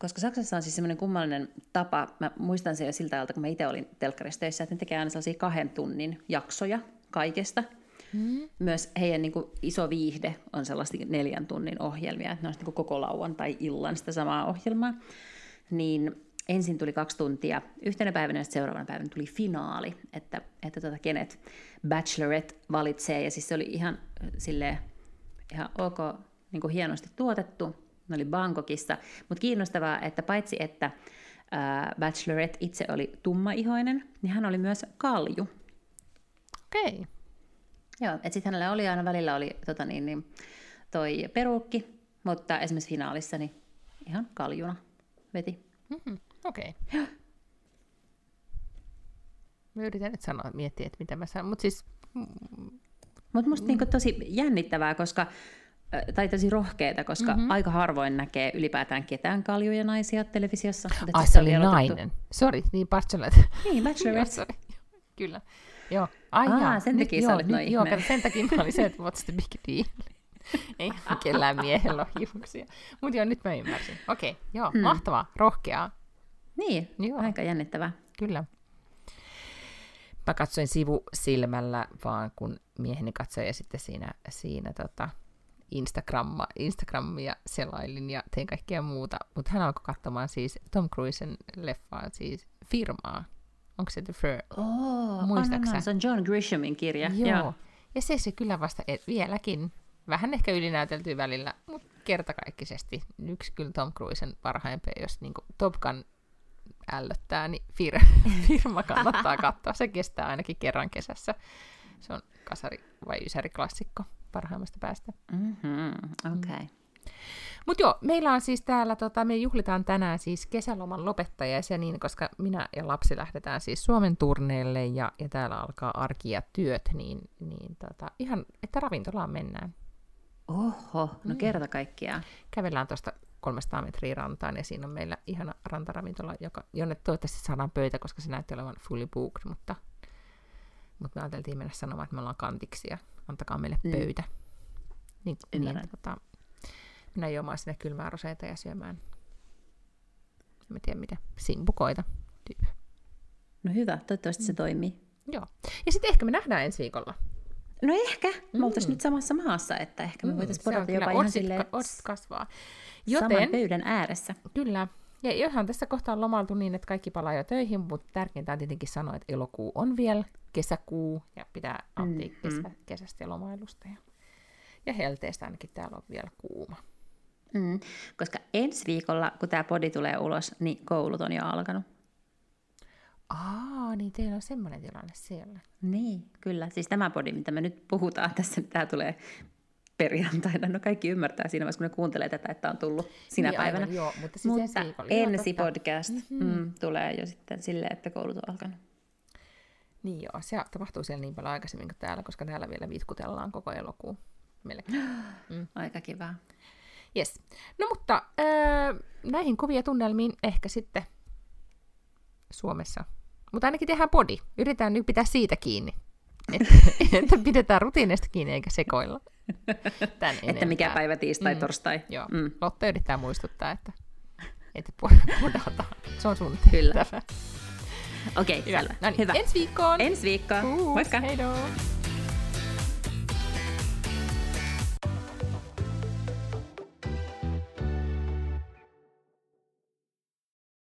koska Saksassa on siis semmoinen kummallinen tapa, mä muistan sen jo siltä ajalta, kun mä itse olin telkkarissa töissä, että ne tekee aina sellaisia kahden tunnin jaksoja kaikesta. Mm. Myös heidän niin kuin, iso viihde on sellaista neljän tunnin ohjelmia, että ne on niin koko lauan tai illan sitä samaa ohjelmaa. Niin ensin tuli kaksi tuntia yhtenä päivänä ja seuraavana päivänä tuli finaali, että, että tota, kenet Bachelorette valitsee. Ja siis se oli ihan silleen, ihan ok niin kuin hienosti tuotettu. Ne oli Bangkokissa. Mutta kiinnostavaa, että paitsi että äh, Bachelorette itse oli tummaihoinen, niin hän oli myös kalju. Okei. Okay. Joo, että sitten hänellä oli aina välillä oli tota niin, niin, toi peruukki, mutta esimerkiksi finaalissa niin ihan kaljuna veti. Mm-hmm. Okei. Okay. Mä yritän nyt sanoa, miettiä, että mitä mä sanon. Mutta siis... Mutta musta mm. niinku tosi jännittävää, koska tai tosi rohkeita, koska mm-hmm. aika harvoin näkee ylipäätään ketään kaljuja naisia televisiossa. Ai, se oli nainen. Sori, niin Bachelorette. Niin, Bachelorette. sorry. Kyllä. Joo. Ai Aa, jaa. sen takia sä olit noin Joo, sen takia mä olin se, että what's the big deal. Ei kellään miehellä ole hiuksia. Mutta joo, nyt mä ymmärsin. Okei, okay, joo, hmm. mahtavaa, rohkeaa. Niin, joo. aika jännittävää. Kyllä. Mä katsoin sivusilmällä vaan, kun mieheni katsoi ja sitten siinä, siinä tota, Instagramma, Instagramia selailin ja tein kaikkea muuta. Mutta hän alkoi katsomaan siis Tom Cruisen leffaa, siis Firmaa. Onko se The Fur? Oh, Muistaaksä? se on John Grishamin kirja. Joo. Joo. Ja se se kyllä vasta et vieläkin vähän ehkä ylinäyteltyy välillä, mutta kertakaikkisesti yksi kyllä Tom Cruisen parhaimpia, jos niin Top Gun ällöttää, niin fir- firma kannattaa katsoa. Se kestää ainakin kerran kesässä. Se on kasari- vai ysäriklassikko parhaimmasta päästä. Mm-hmm, okay. mm. Mutta joo, meillä on siis täällä, tota, me juhlitaan tänään siis kesäloman lopettajaisia niin, koska minä ja lapsi lähdetään siis Suomen turneelle ja, ja täällä alkaa arki ja työt, niin, niin tota, ihan, että ravintolaan mennään. Oho, no mm. kerta kaikkiaan. Kävellään tuosta 300 metriä rantaan ja siinä on meillä ihana rantaravintola, joka, jonne toivottavasti saadaan pöytä, koska se näytti olevan fully booked, mutta, mutta me ajateltiin mennä sanomaan, että me ollaan kantiksi ja antakaa meille mm. pöytä. Niin, niin tota, minä juomaan sinne kylmää roseita ja syömään, en tiedä mitä, simpukoita. Tyyppi. No hyvä, toivottavasti se mm. toimii. Joo. Ja sitten ehkä me nähdään ensi viikolla. No ehkä. Me mm. oltaisiin nyt samassa maassa, että ehkä me mm, voitaisiin podata jopa ihan silleen, että kasvaa. Joten, saman pöydän ääressä. Kyllä. Ja johan tässä kohtaa on lomaltu niin, että kaikki palaa jo töihin, mutta tärkeintä on tietenkin sanoa, että elokuu on vielä kesäkuu ja pitää nauttia mm, kesä, mm. kesästä ja lomailusta. Ja, ja helteestä ainakin täällä on vielä kuuma. Mm, koska ensi viikolla, kun tämä podi tulee ulos, niin koulut on jo alkanut. Aa, niin teillä on semmoinen tilanne siellä. Niin, kyllä. Siis tämä podi, mitä me nyt puhutaan tässä, tämä tulee perjantaina. No kaikki ymmärtää siinä vaiheessa, kun ne kuuntelee tätä, että on tullut sinä niin, päivänä. Aivan, joo, mutta siis mutta ensi, ensi podcast mm-hmm. mm, tulee jo sitten silleen, että koulut on alkanut. Niin joo, se tapahtuu siellä niin paljon aikaisemmin kuin täällä, koska täällä vielä vitkutellaan koko elokuun melkein. Mm. Aika kiva. Yes. No mutta äh, näihin kuvia tunnelmiin ehkä sitten Suomessa mutta ainakin tehdään podi. Yritetään nyt pitää siitä kiinni. Että, että pidetään rutiineista kiinni eikä sekoilla. Tän että mikä päivä tiistai, mm. torstai. Joo. Mm. Lotte yrittää muistuttaa, että, että podata. Se on sun tehtävä. Okei, okay, selvä. No niin, Hyvä. Ensi viikkoon. Ensi viikkoon. Uh, Moikka. Heidoo.